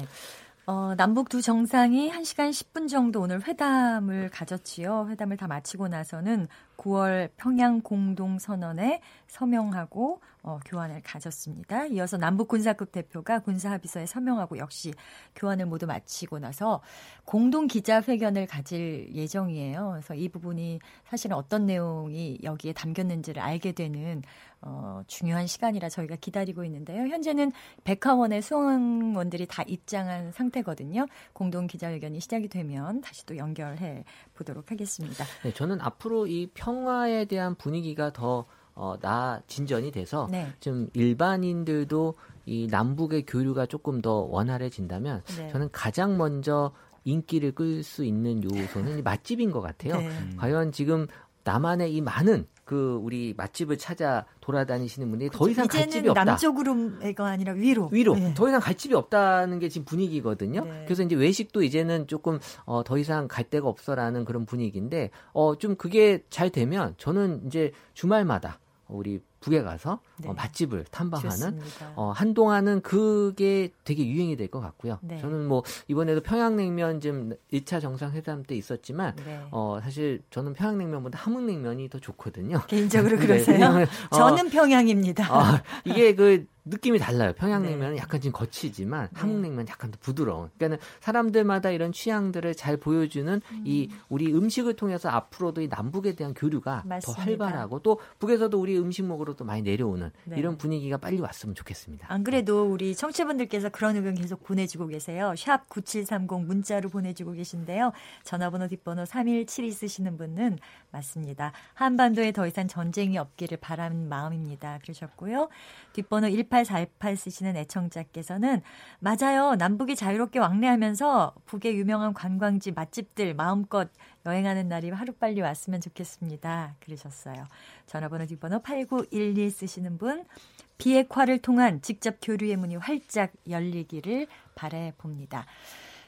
S1: 어, 남북 두 정상이 1시간 10분 정도 오늘 회담을 가졌지요. 회담을 다 마치고 나서는 9월 평양 공동 선언에 서명하고 어, 교환을 가졌습니다. 이어서 남북 군사국 대표가 군사 합의서에 서명하고 역시 교환을 모두 마치고 나서 공동 기자회견을 가질 예정이에요. 그래서 이 부분이 사실은 어떤 내용이 여기에 담겼는지를 알게 되는 어, 중요한 시간이라 저희가 기다리고 있는데요. 현재는 백화원의 수원원들이 다 입장한 상태거든요. 공동 기자회견이 시작이 되면 다시 또 연결해 보도록 하겠습니다.
S5: 네, 저는 앞으로 이 평화에 대한 분위기가 더 어, 나 진전이 돼서 네. 좀 일반인들도 이 남북의 교류가 조금 더 원활해진다면 네. 저는 가장 먼저 인기를 끌 수 있는 요소는 맛집인 것 같아요. 네. 음. 과연 지금 남한의 이 많은 그 우리 맛집을 찾아 돌아다니시는 분들이 그렇죠. 더 이상 갈 집이 없다.
S1: 남쪽으로가 아니라 위로.
S5: 위로. 네. 더 이상 갈 집이 없다는 게 지금 분위기거든요. 네. 그래서 이제 외식도 이제는 조금 어, 더 이상 갈 데가 없어라는 그런 분위기인데 어, 좀 그게 잘 되면 저는 이제 주말마다 우리 북에 가서 네. 어, 맛집을 탐방하는 어, 한동안은 그게 되게 유행이 될 것 같고요. 네. 저는 뭐 이번에도 평양냉면 좀 1차 정상회담 때 있었지만 네. 어, 사실 저는 평양냉면보다 함흥냉면이 더 좋거든요.
S1: 개인적으로 네, 그러세요? 어, 저는 평양입니다.
S5: 어, 이게 그 느낌이 달라요. 평양냉면은 네. 약간 좀 거치지만 네. 함흥냉면 약간 더 부드러운. 그러니까 사람들마다 이런 취향들을 잘 보여주는 음. 이 우리 음식을 통해서 앞으로도 이 남북에 대한 교류가 맞습니다. 더 활발하고 또 북에서도 우리 음식 먹으러 또 많이 내려오는 네. 이런 분위기가 빨리 왔으면 좋겠습니다.
S1: 안 그래도 우리 청취분들께서 그런 의견 계속 보내주고 계세요. 샵 9730 문자로 보내주고 계신데요. 전화번호 뒷번호 3172 쓰시는 분은 맞습니다. 한반도에 더 이상 전쟁이 없기를 바라는 마음입니다. 그러셨고요. 뒷번호 1848 쓰시는 애청자께서는 맞아요. 남북이 자유롭게 왕래하면서 북의 유명한 관광지 맛집들 마음껏 여행하는 날이 하루빨리 왔으면 좋겠습니다. 그러셨어요. 전화번호 뒷번호 8911 쓰시는 분 비핵화를 통한 직접 교류의 문이 활짝 열리기를 바래 봅니다.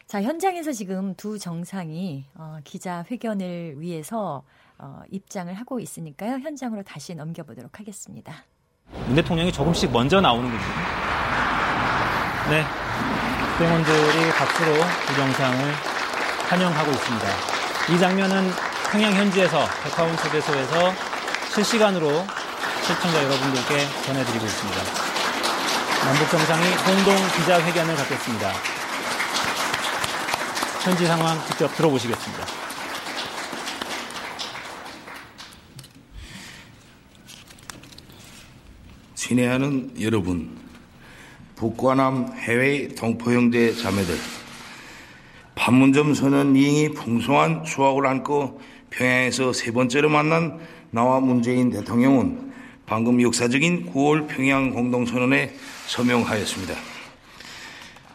S1: 자, 현장에서 지금 두 정상이 어, 기자 회견을 위해서 어, 입장을 하고 있으니까요. 현장으로 다시 넘겨보도록 하겠습니다.
S6: 문 대통령이 조금씩 먼저 나오는군요. 네. 국회의원들이 박수로 두 정상을 환영하고 있습니다. 이 장면은 평양 현지에서 백화원 초대소에서 실시간으로 시청자 여러분들께 전해드리고 있습니다. 남북 정상이 공동 기자회견을 갖겠습니다. 현지 상황 직접 들어보시겠습니다.
S11: 친애하는 여러분, 북과 남 해외 동포 형제 자매들, 판문점 선언 이행이 풍성한 수확을 안고 평양에서 세 번째로 만난 나와 문재인 대통령은 방금 역사적인 9월 평양 공동선언에 서명하였습니다.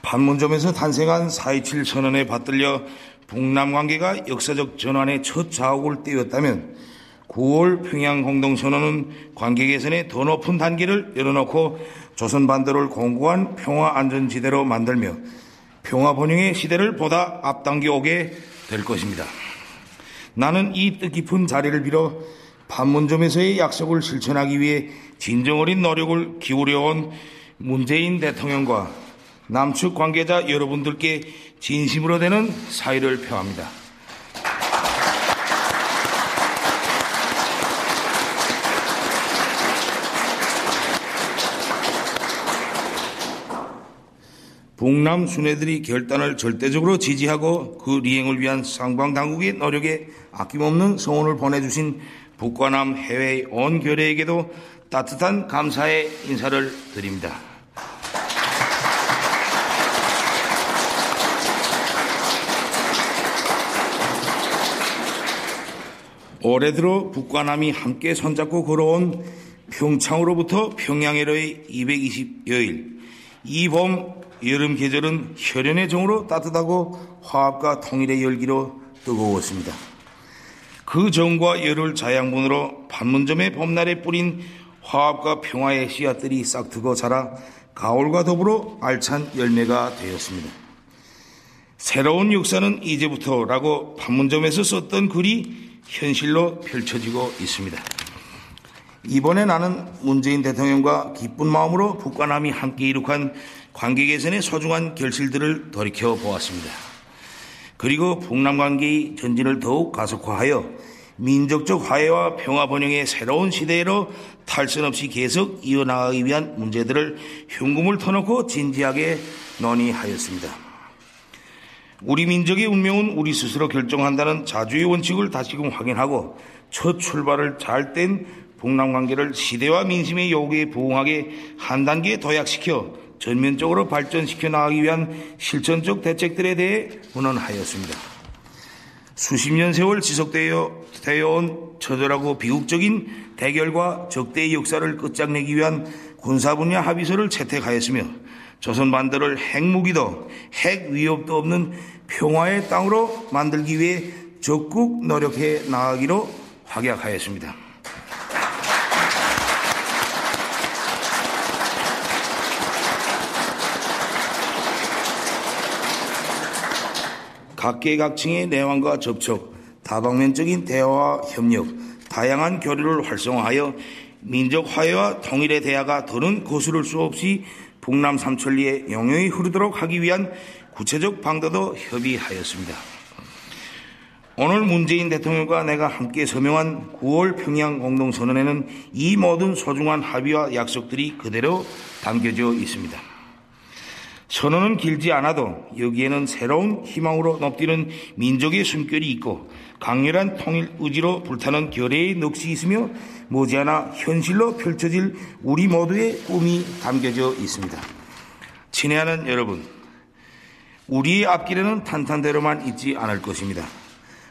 S11: 판문점에서 탄생한 4.27 선언에 받들려 북남 관계가 역사적 전환의 첫 자옥을 띄웠다면 9월 평양 공동선언은 관계 개선의 더 높은 단계를 열어놓고 조선 반도를 공고한 평화 안전지대로 만들며 평화 번영의 시대를 보다 앞당겨 오게 될 것입니다. 나는 이 뜻깊은 자리를 빌어 판문점에서의 약속을 실천하기 위해 진정 어린 노력을 기울여온 문재인 대통령과 남측 관계자 여러분들께 진심으로 되는 사의를 표합니다. 북남 순회들이 결단을 절대적으로 지지하고 그 리행을 위한 상방 당국의 노력에 아낌없는 성원을 보내주신 북과 남 해외 온 교례에게도 따뜻한 감사의 인사를 드립니다. 올해 들어 북과 남이 함께 손잡고 걸어온 평창으로부터 평양에로의 220여일, 이봄 여름 계절은 혈연의 정으로 따뜻하고 화합과 통일의 열기로 뜨거웠습니다. 그 정과 열을 자양분으로 판문점의 봄날에 뿌린 화합과 평화의 씨앗들이 싹트고 자라 가을과 더불어 알찬 열매가 되었습니다. 새로운 역사는 이제부터라고 판문점에서 썼던 글이 현실로 펼쳐지고 있습니다. 이번에 나는 문재인 대통령과 기쁜 마음으로 북과 남이 함께 이룩한 관계 개선의 소중한 결실들을 돌이켜 보았습니다. 그리고 북남 관계의 전진을 더욱 가속화하여 민족적 화해와 평화 번영의 새로운 시대로 탈선 없이 계속 이어나가기 위한 문제들을 흉금을 터놓고 진지하게 논의하였습니다. 우리 민족의 운명은 우리 스스로 결정한다는 자주의 원칙을 다시금 확인하고 첫 출발을 잘 뗀 북남 관계를 시대와 민심의 요구에 부응하게 한 단계 도약시켜 전면적으로 발전시켜 나가기 위한 실천적 대책들에 대해 문헌하였습니다. 수십 년 세월 지속되어 온 처절하고 비극적인 대결과 적대의 역사를 끝장내기 위한 군사 분야 합의서를 채택하였으며 조선 반도를 핵무기도 핵 위협도 없는 평화의 땅으로 만들기 위해 적극 노력해 나가기로 확약하였습니다. 각계각층의 내왕과 접촉, 다방면적인 대화와 협력, 다양한 교류를 활성화하여 민족 화해와 통일의 대화가 더는 거스를 수 없이 북남 삼천리에 영영히 흐르도록 하기 위한 구체적 방도도 협의하였습니다. 오늘 문재인 대통령과 내가 함께 서명한 9월 평양 공동선언에는 이 모든 소중한 합의와 약속들이 그대로 담겨져 있습니다. 선언은 길지 않아도 여기에는 새로운 희망으로 높뛰는 민족의 숨결이 있고 강렬한 통일 의지로 불타는 결의의 넋이 있으며 머지않아 현실로 펼쳐질 우리 모두의 꿈이 담겨져 있습니다. 친애하는 여러분, 우리의 앞길에는 탄탄대로만 있지 않을 것입니다.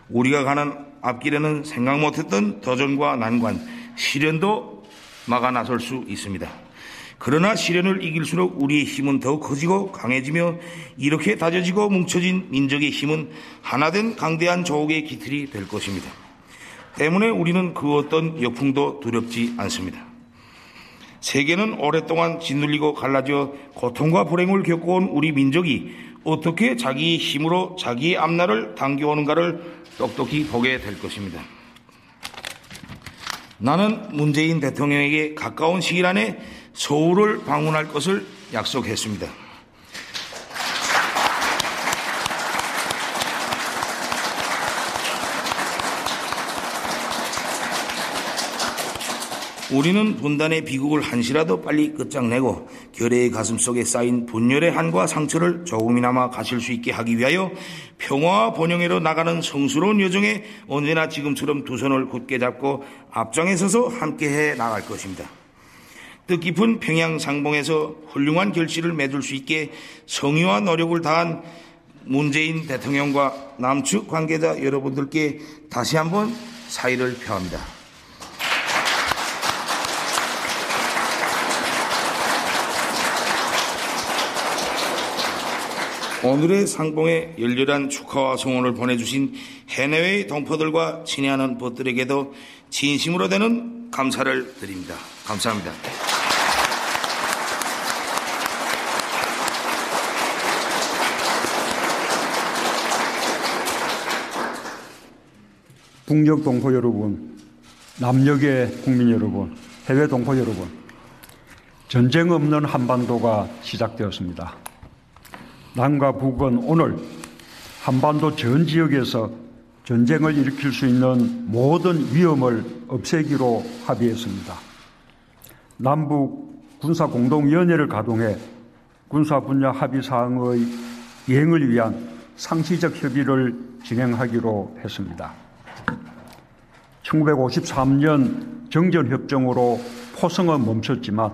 S11: 우리가 가는 앞길에는 생각 못했던 도전과 난관, 시련도 막아 나설 수 있습니다. 그러나 시련을 이길수록 우리의 힘은 더욱 커지고 강해지며 이렇게 다져지고 뭉쳐진 민족의 힘은 하나된 강대한 조국의 기틀이 될 것입니다. 때문에 우리는 그 어떤 역풍도 두렵지 않습니다. 세계는 오랫동안 짓눌리고 갈라져 고통과 불행을 겪어온 우리 민족이 어떻게 자기의 힘으로 자기의 앞날을 당겨오는가를 똑똑히 보게 될 것입니다. 나는 문재인 대통령에게 가까운 시일 안에 서울을 방문할 것을 약속했습니다. 우리는 분단의 비극을 한시라도 빨리 끝장내고 결의의 가슴 속에 쌓인 분열의 한과 상처를 조금이나마 가실 수 있게 하기 위하여 평화와 번영회로 나가는 성스러운 여정에 언제나 지금처럼 두 손을 굳게 잡고 앞장에 서서 함께해 나갈 것입니다. 뜻깊은 평양 상봉에서 훌륭한 결실을 맺을 수 있게 성의와 노력을 다한 문재인 대통령과 남측 관계자 여러분들께 다시 한번 사의를 표합니다. 오늘의 상봉에 열렬한 축하와 성원을 보내주신 해내외의 동포들과 친애하는 벗들에게도 진심으로 되는 감사를 드립니다. 감사합니다.
S12: 북녘 동포 여러분, 남녘의 국민 여러분, 해외 동포 여러분, 전쟁 없는 한반도가 시작되었습니다. 남과 북은 오늘 한반도 전 지역에서 전쟁을 일으킬 수 있는 모든 위험을 없애기로 합의했습니다. 남북 군사 공동위원회를 가동해 군사 분야 합의 사항의 이행을 위한 상시적 협의를 진행하기로 했습니다. 1953년 정전협정으로 포성은 멈췄지만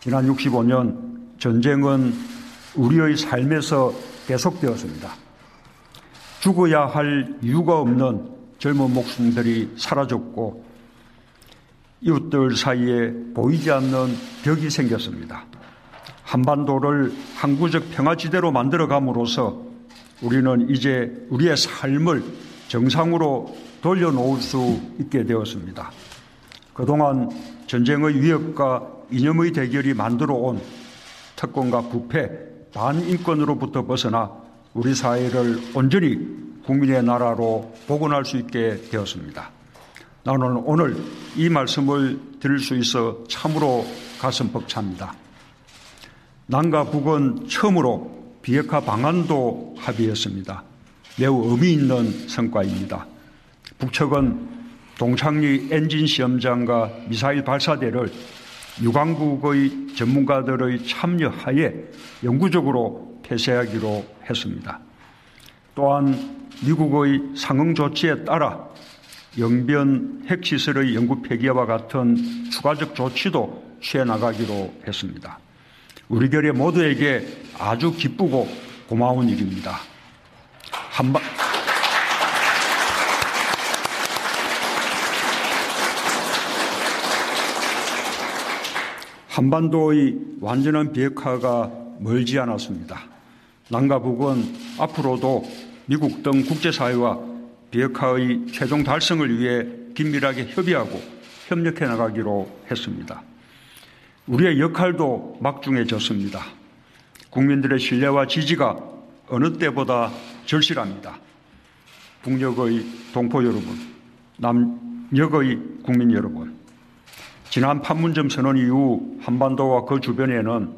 S12: 지난 65년 전쟁은 우리의 삶에서 계속되었습니다. 죽어야 할 이유가 없는 젊은 목숨들이 사라졌고 이웃들 사이에 보이지 않는 벽이 생겼습니다. 한반도를 항구적 평화지대로 만들어 감으로써 우리는 이제 우리의 삶을 정상으로 돌려놓을 수 있게 되었습니다. 그동안 전쟁의 위협과 이념의 대결이 만들어 온 특권과 부패, 반인권으로부터 벗어나 우리 사회를 온전히 국민의 나라로 복원할 수 있게 되었습니다. 나는 오늘 이 말씀을 드릴 수 있어 참으로 가슴 벅찹니다. 남과 북은 처음으로 비핵화 방안도 합의했습니다. 매우 의미 있는 성과입니다. 북측은 동창리 엔진 시험장과 미사일 발사대를 유광국의 전문가들의 참여하에 영구적으로 폐쇄하기로 했습니다. 또한 미국의 상응 조치에 따라 영변 핵시설의 영구 폐기와 같은 추가적 조치도 취해 나가기로 했습니다. 우리 결의 모두에게 아주 기쁘고 고마운 일입니다. 한반 한반도의 완전한 비핵화가 멀지 않았습니다. 남과 북은 앞으로도 미국 등 국제사회와 비핵화의 최종 달성을 위해 긴밀하게 협의하고 협력해 나가기로 했습니다. 우리의 역할도 막중해졌습니다. 국민들의 신뢰와 지지가 어느 때보다 절실합니다. 북녘의 동포 여러분, 남녘의 국민 여러분, 지난 판문점 선언 이후 한반도와 그 주변에는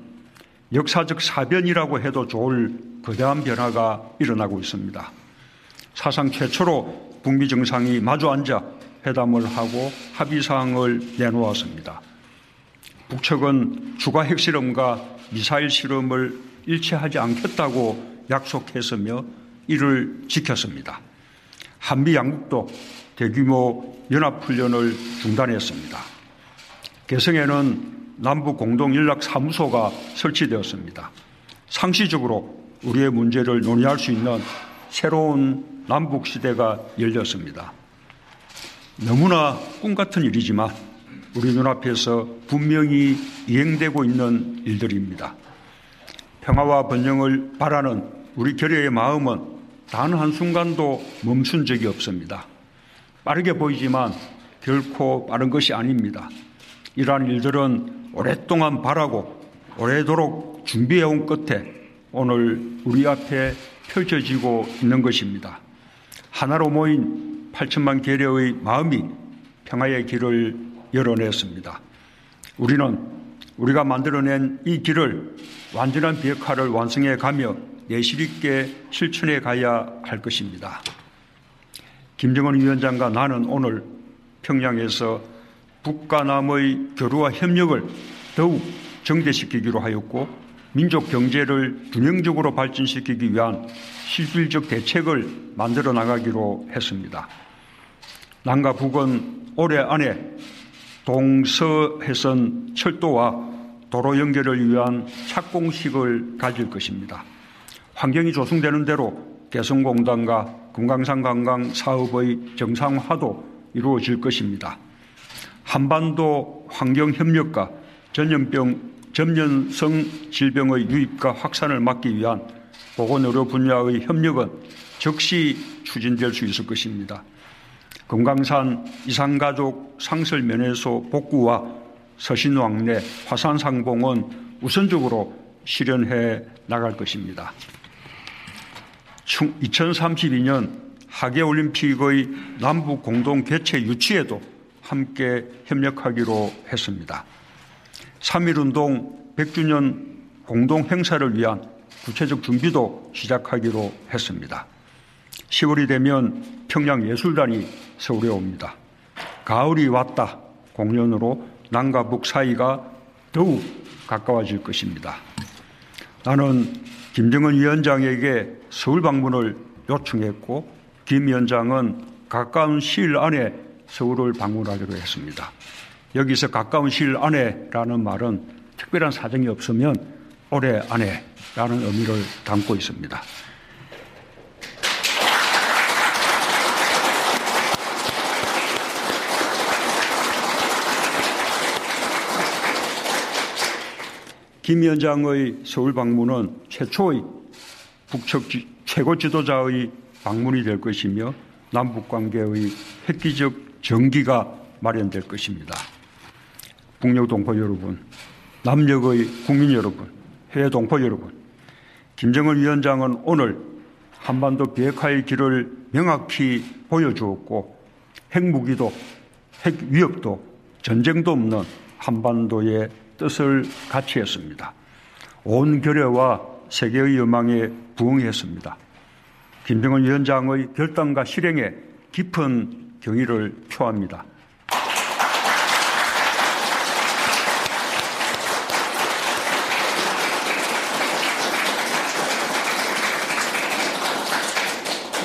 S12: 역사적 사변이라고 해도 좋을 거대한 변화가 일어나고 있습니다. 사상 최초로 북미 정상이 마주 앉아 회담을 하고 합의사항을 내놓았습니다. 북측은 주가 핵실험과 미사일 실험을 일치하지 않겠다고 약속했으며 이를 지켰습니다. 한미 양국도 대규모 연합훈련을 중단했습니다. 개성에는 남북 공동 연락 사무소가 설치되었습니다. 상시적으로 우리의 문제를 논의할 수 있는 새로운 남북 시대가 열렸습니다. 너무나 꿈 같은 일이지만 우리 눈앞에서 분명히 이행되고 있는 일들입니다. 평화와 번영을 바라는 우리 결의의 마음은 단 한순간도 멈춘 적이 없습니다. 빠르게 보이지만 결코 빠른 것이 아닙니다. 이러한 일들은 오랫동안 바라고 오래도록 준비해온 끝에 오늘 우리 앞에 펼쳐지고 있는 것입니다. 하나로 모인 8천만 계려의 마음이 평화의 길을 열어냈습니다. 우리는 우리가 만들어낸 이 길을 완전한 비핵화를 완성해 가며 내실 있게 실천해 가야 할 것입니다. 김정은 위원장과 나는 오늘 평양에서 북과 남의 교류와 협력을 더욱 정대시키기로 하였고 민족 경제를 균형적으로 발전시키기 위한 실질적 대책을 만들어 나가기로 했습니다. 남과 북은 올해 안에 동서해선 철도와 도로 연결을 위한 착공식을 가질 것입니다. 환경이 조성되는 대로 개성공단과 금강산 관광 사업의 정상화도 이루어질 것입니다. 한반도 환경협력과 전염병, 전염성 질병의 유입과 확산을 막기 위한 보건의료 분야의 협력은 즉시 추진될 수 있을 것입니다. 금강산 이산가족 상설면회소 복구와 서신왕래 화산상봉은 우선적으로 실현해 나갈 것입니다. 2032년 하계올림픽의 남북 공동 개최 유치에도 함께 협력하기로 했습니다. 3.1운동 100주년 공동 행사를 위한 구체적 준비도 시작하기로 했습니다. 10월이 되면 평양예술단이 서울에 옵니다. 가을이 왔다 공연으로 남과 북 사이가 더욱 가까워질 것입니다. 나는 김정은 위원장에게 서울 방문을 요청했고 김 위원장은 가까운 시일 안에 서울을 방문하기로 했습니다. 여기서 가까운 시일 안에라는 말은 특별한 사정이 없으면 올해 안에라는 의미를 담고 있습니다. 김 위원장의 서울 방문은 최초의 북측 최고 지도자의 방문이 될 것이며 남북 관계의 획기적 전기가 마련될 것입니다. 북녘 동포 여러분, 남녘의 국민 여러분, 해외 동포 여러분, 김정은 위원장은 오늘 한반도 비핵화의 길을 명확히 보여주었고 핵무기도 핵 위협도 전쟁도 없는 한반도의 뜻을 같이 했습니다. 온 결여와 세계의 여망에 부응했습니다. 김정은 위원장의 결단과 실행에 깊은 경의를 표합니다.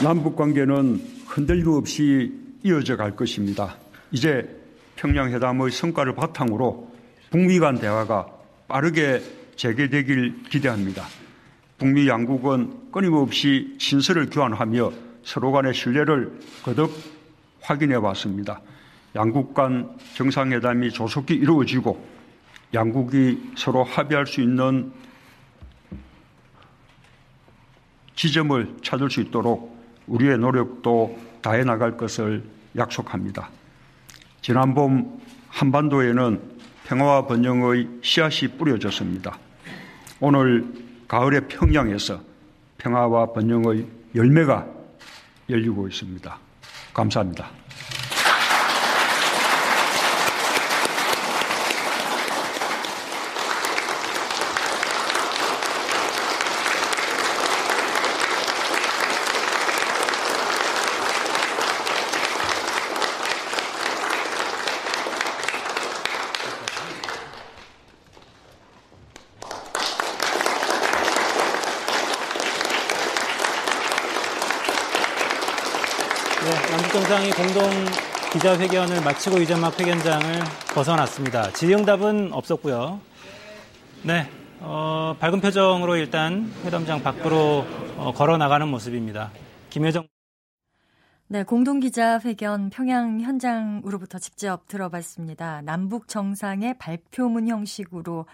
S12: 남북 관계는 흔들림 없이 이어져 갈 것입니다. 이제 평양회담의 성과를 바탕으로 북미 간 대화가 빠르게 재개되길 기대합니다. 북미 양국은 끊임없이 신설을 교환하며 서로 간의 신뢰를 거듭 확인해 왔습니다. 양국 간 정상회담이 조속히 이루어지고 양국이 서로 합의할 수 있는 지점을 찾을 수 있도록 우리의 노력도 다해 나갈 것을 약속합니다. 지난 봄 한반도에는 평화와 번영의 씨앗이 뿌려졌습니다. 오늘 가을의 평양에서 평화와 번영의 열매가 열리고 있습니다. 감사합니다.
S6: 정상이 공동 기자회견을 마치고 이제 막 회견장을 벗어났습니다. 질의응답은 없었고요. 네, 어, 밝은 표정으로 일단 회담장 밖으로 어, 걸어 나가는 모습입니다. 김여정
S1: 네, 공동 기자회견 평양 현장으로부터 직접 들어봤습니다. 남북 정상의 발표문 형식으로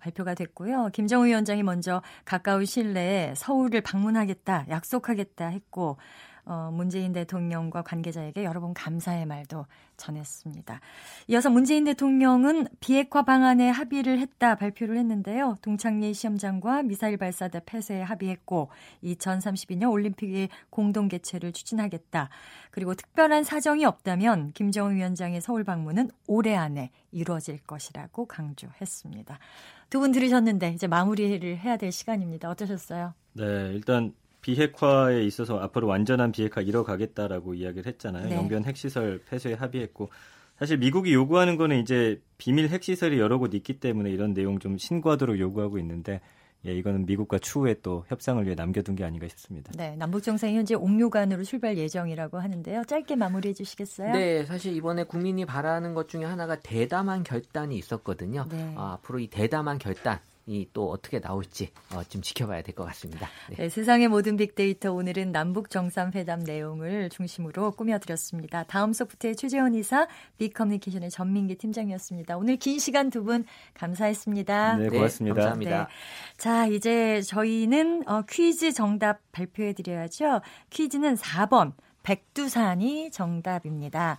S1: 발표가 됐고요. 김정우 위원장이 먼저 가까운 시일 내에 서울을 방문하겠다, 약속하겠다 했고, 어, 문재인 대통령과 관계자에게 여러 번 감사의 말도 전했습니다. 이어서 문재인 대통령은 비핵화 방안에 합의를 했다 발표를 했는데요. 동창리 시험장과 미사일 발사대 폐쇄에 합의했고 2032년 올림픽의 공동 개최를 추진하겠다. 그리고 특별한 사정이 없다면 김정은 위원장의 서울 방문은 올해 안에 이루어질 것이라고 강조했습니다. 두 분 들으셨는데 이제 마무리를 해야 될 시간입니다. 어떠셨어요?
S4: 네, 일단 비핵화에 있어서 앞으로 완전한 비핵화 이뤄가겠다라고 이야기를 했잖아요. 네. 영변 핵시설 폐쇄에 합의했고 사실 미국이 요구하는 거는 이제 비밀 핵시설이 여러 곳 있기 때문에 이런 내용 좀 신고하도록 요구하고 있는데 예, 이거는 미국과 추후에 또 협상을 위해 남겨둔 게 아닌가 싶습니다.
S1: 네, 남북 정상이 현재 옥류관으로 출발 예정이라고 하는데요. 짧게 마무리해 주시겠어요?
S5: 네, 사실 이번에 국민이 바라는 것 중에 하나가 대담한 결단이 있었거든요. 네. 아, 앞으로 이 대담한 결단 이 또 어떻게 나올지 어, 좀 지켜봐야 될 것 같습니다.
S1: 네. 네, 세상의 모든 빅데이터 오늘은 남북 정상회담 내용을 중심으로 꾸며드렸습니다. 다음 소프트의 최재원 이사, 빅커뮤니케이션의 전민기 팀장이었습니다. 오늘 긴 시간 두 분 감사했습니다.
S4: 네, 고맙습니다.
S5: 네, 감사합니다. 네.
S1: 자, 이제 저희는 어, 퀴즈 정답 발표해드려야죠. 퀴즈는 4번 백두산이 정답입니다.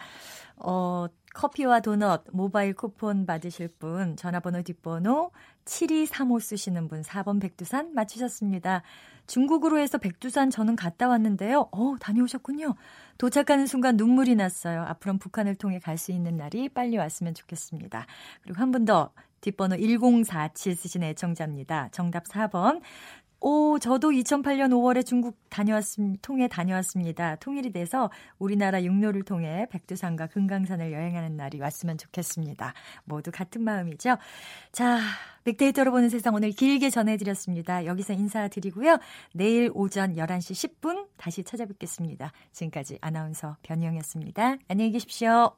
S1: 어, 커피와 도넛, 모바일 쿠폰 받으실 분, 전화번호 뒷번호 7235 쓰시는 분 4번 백두산 맞추셨습니다. 중국으로 해서 백두산 저는 갔다 왔는데요. 어, 다녀오셨군요. 도착하는 순간 눈물이 났어요. 앞으로는 북한을 통해 갈 수 있는 날이 빨리 왔으면 좋겠습니다. 그리고 한 분 더 뒷번호 1047 쓰신 애청자입니다. 정답 4번. 오, 저도 2008년 5월에 중국 다녀왔습니다. 통해 다녀왔습니다. 통일이 돼서 우리나라 육로를 통해 백두산과 금강산을 여행하는 날이 왔으면 좋겠습니다. 모두 같은 마음이죠. 자, 빅데이터로 보는 세상 오늘 길게 전해드렸습니다. 여기서 인사드리고요. 내일 오전 11시 10분 다시 찾아뵙겠습니다. 지금까지 아나운서 변희영이었습니다. 안녕히 계십시오.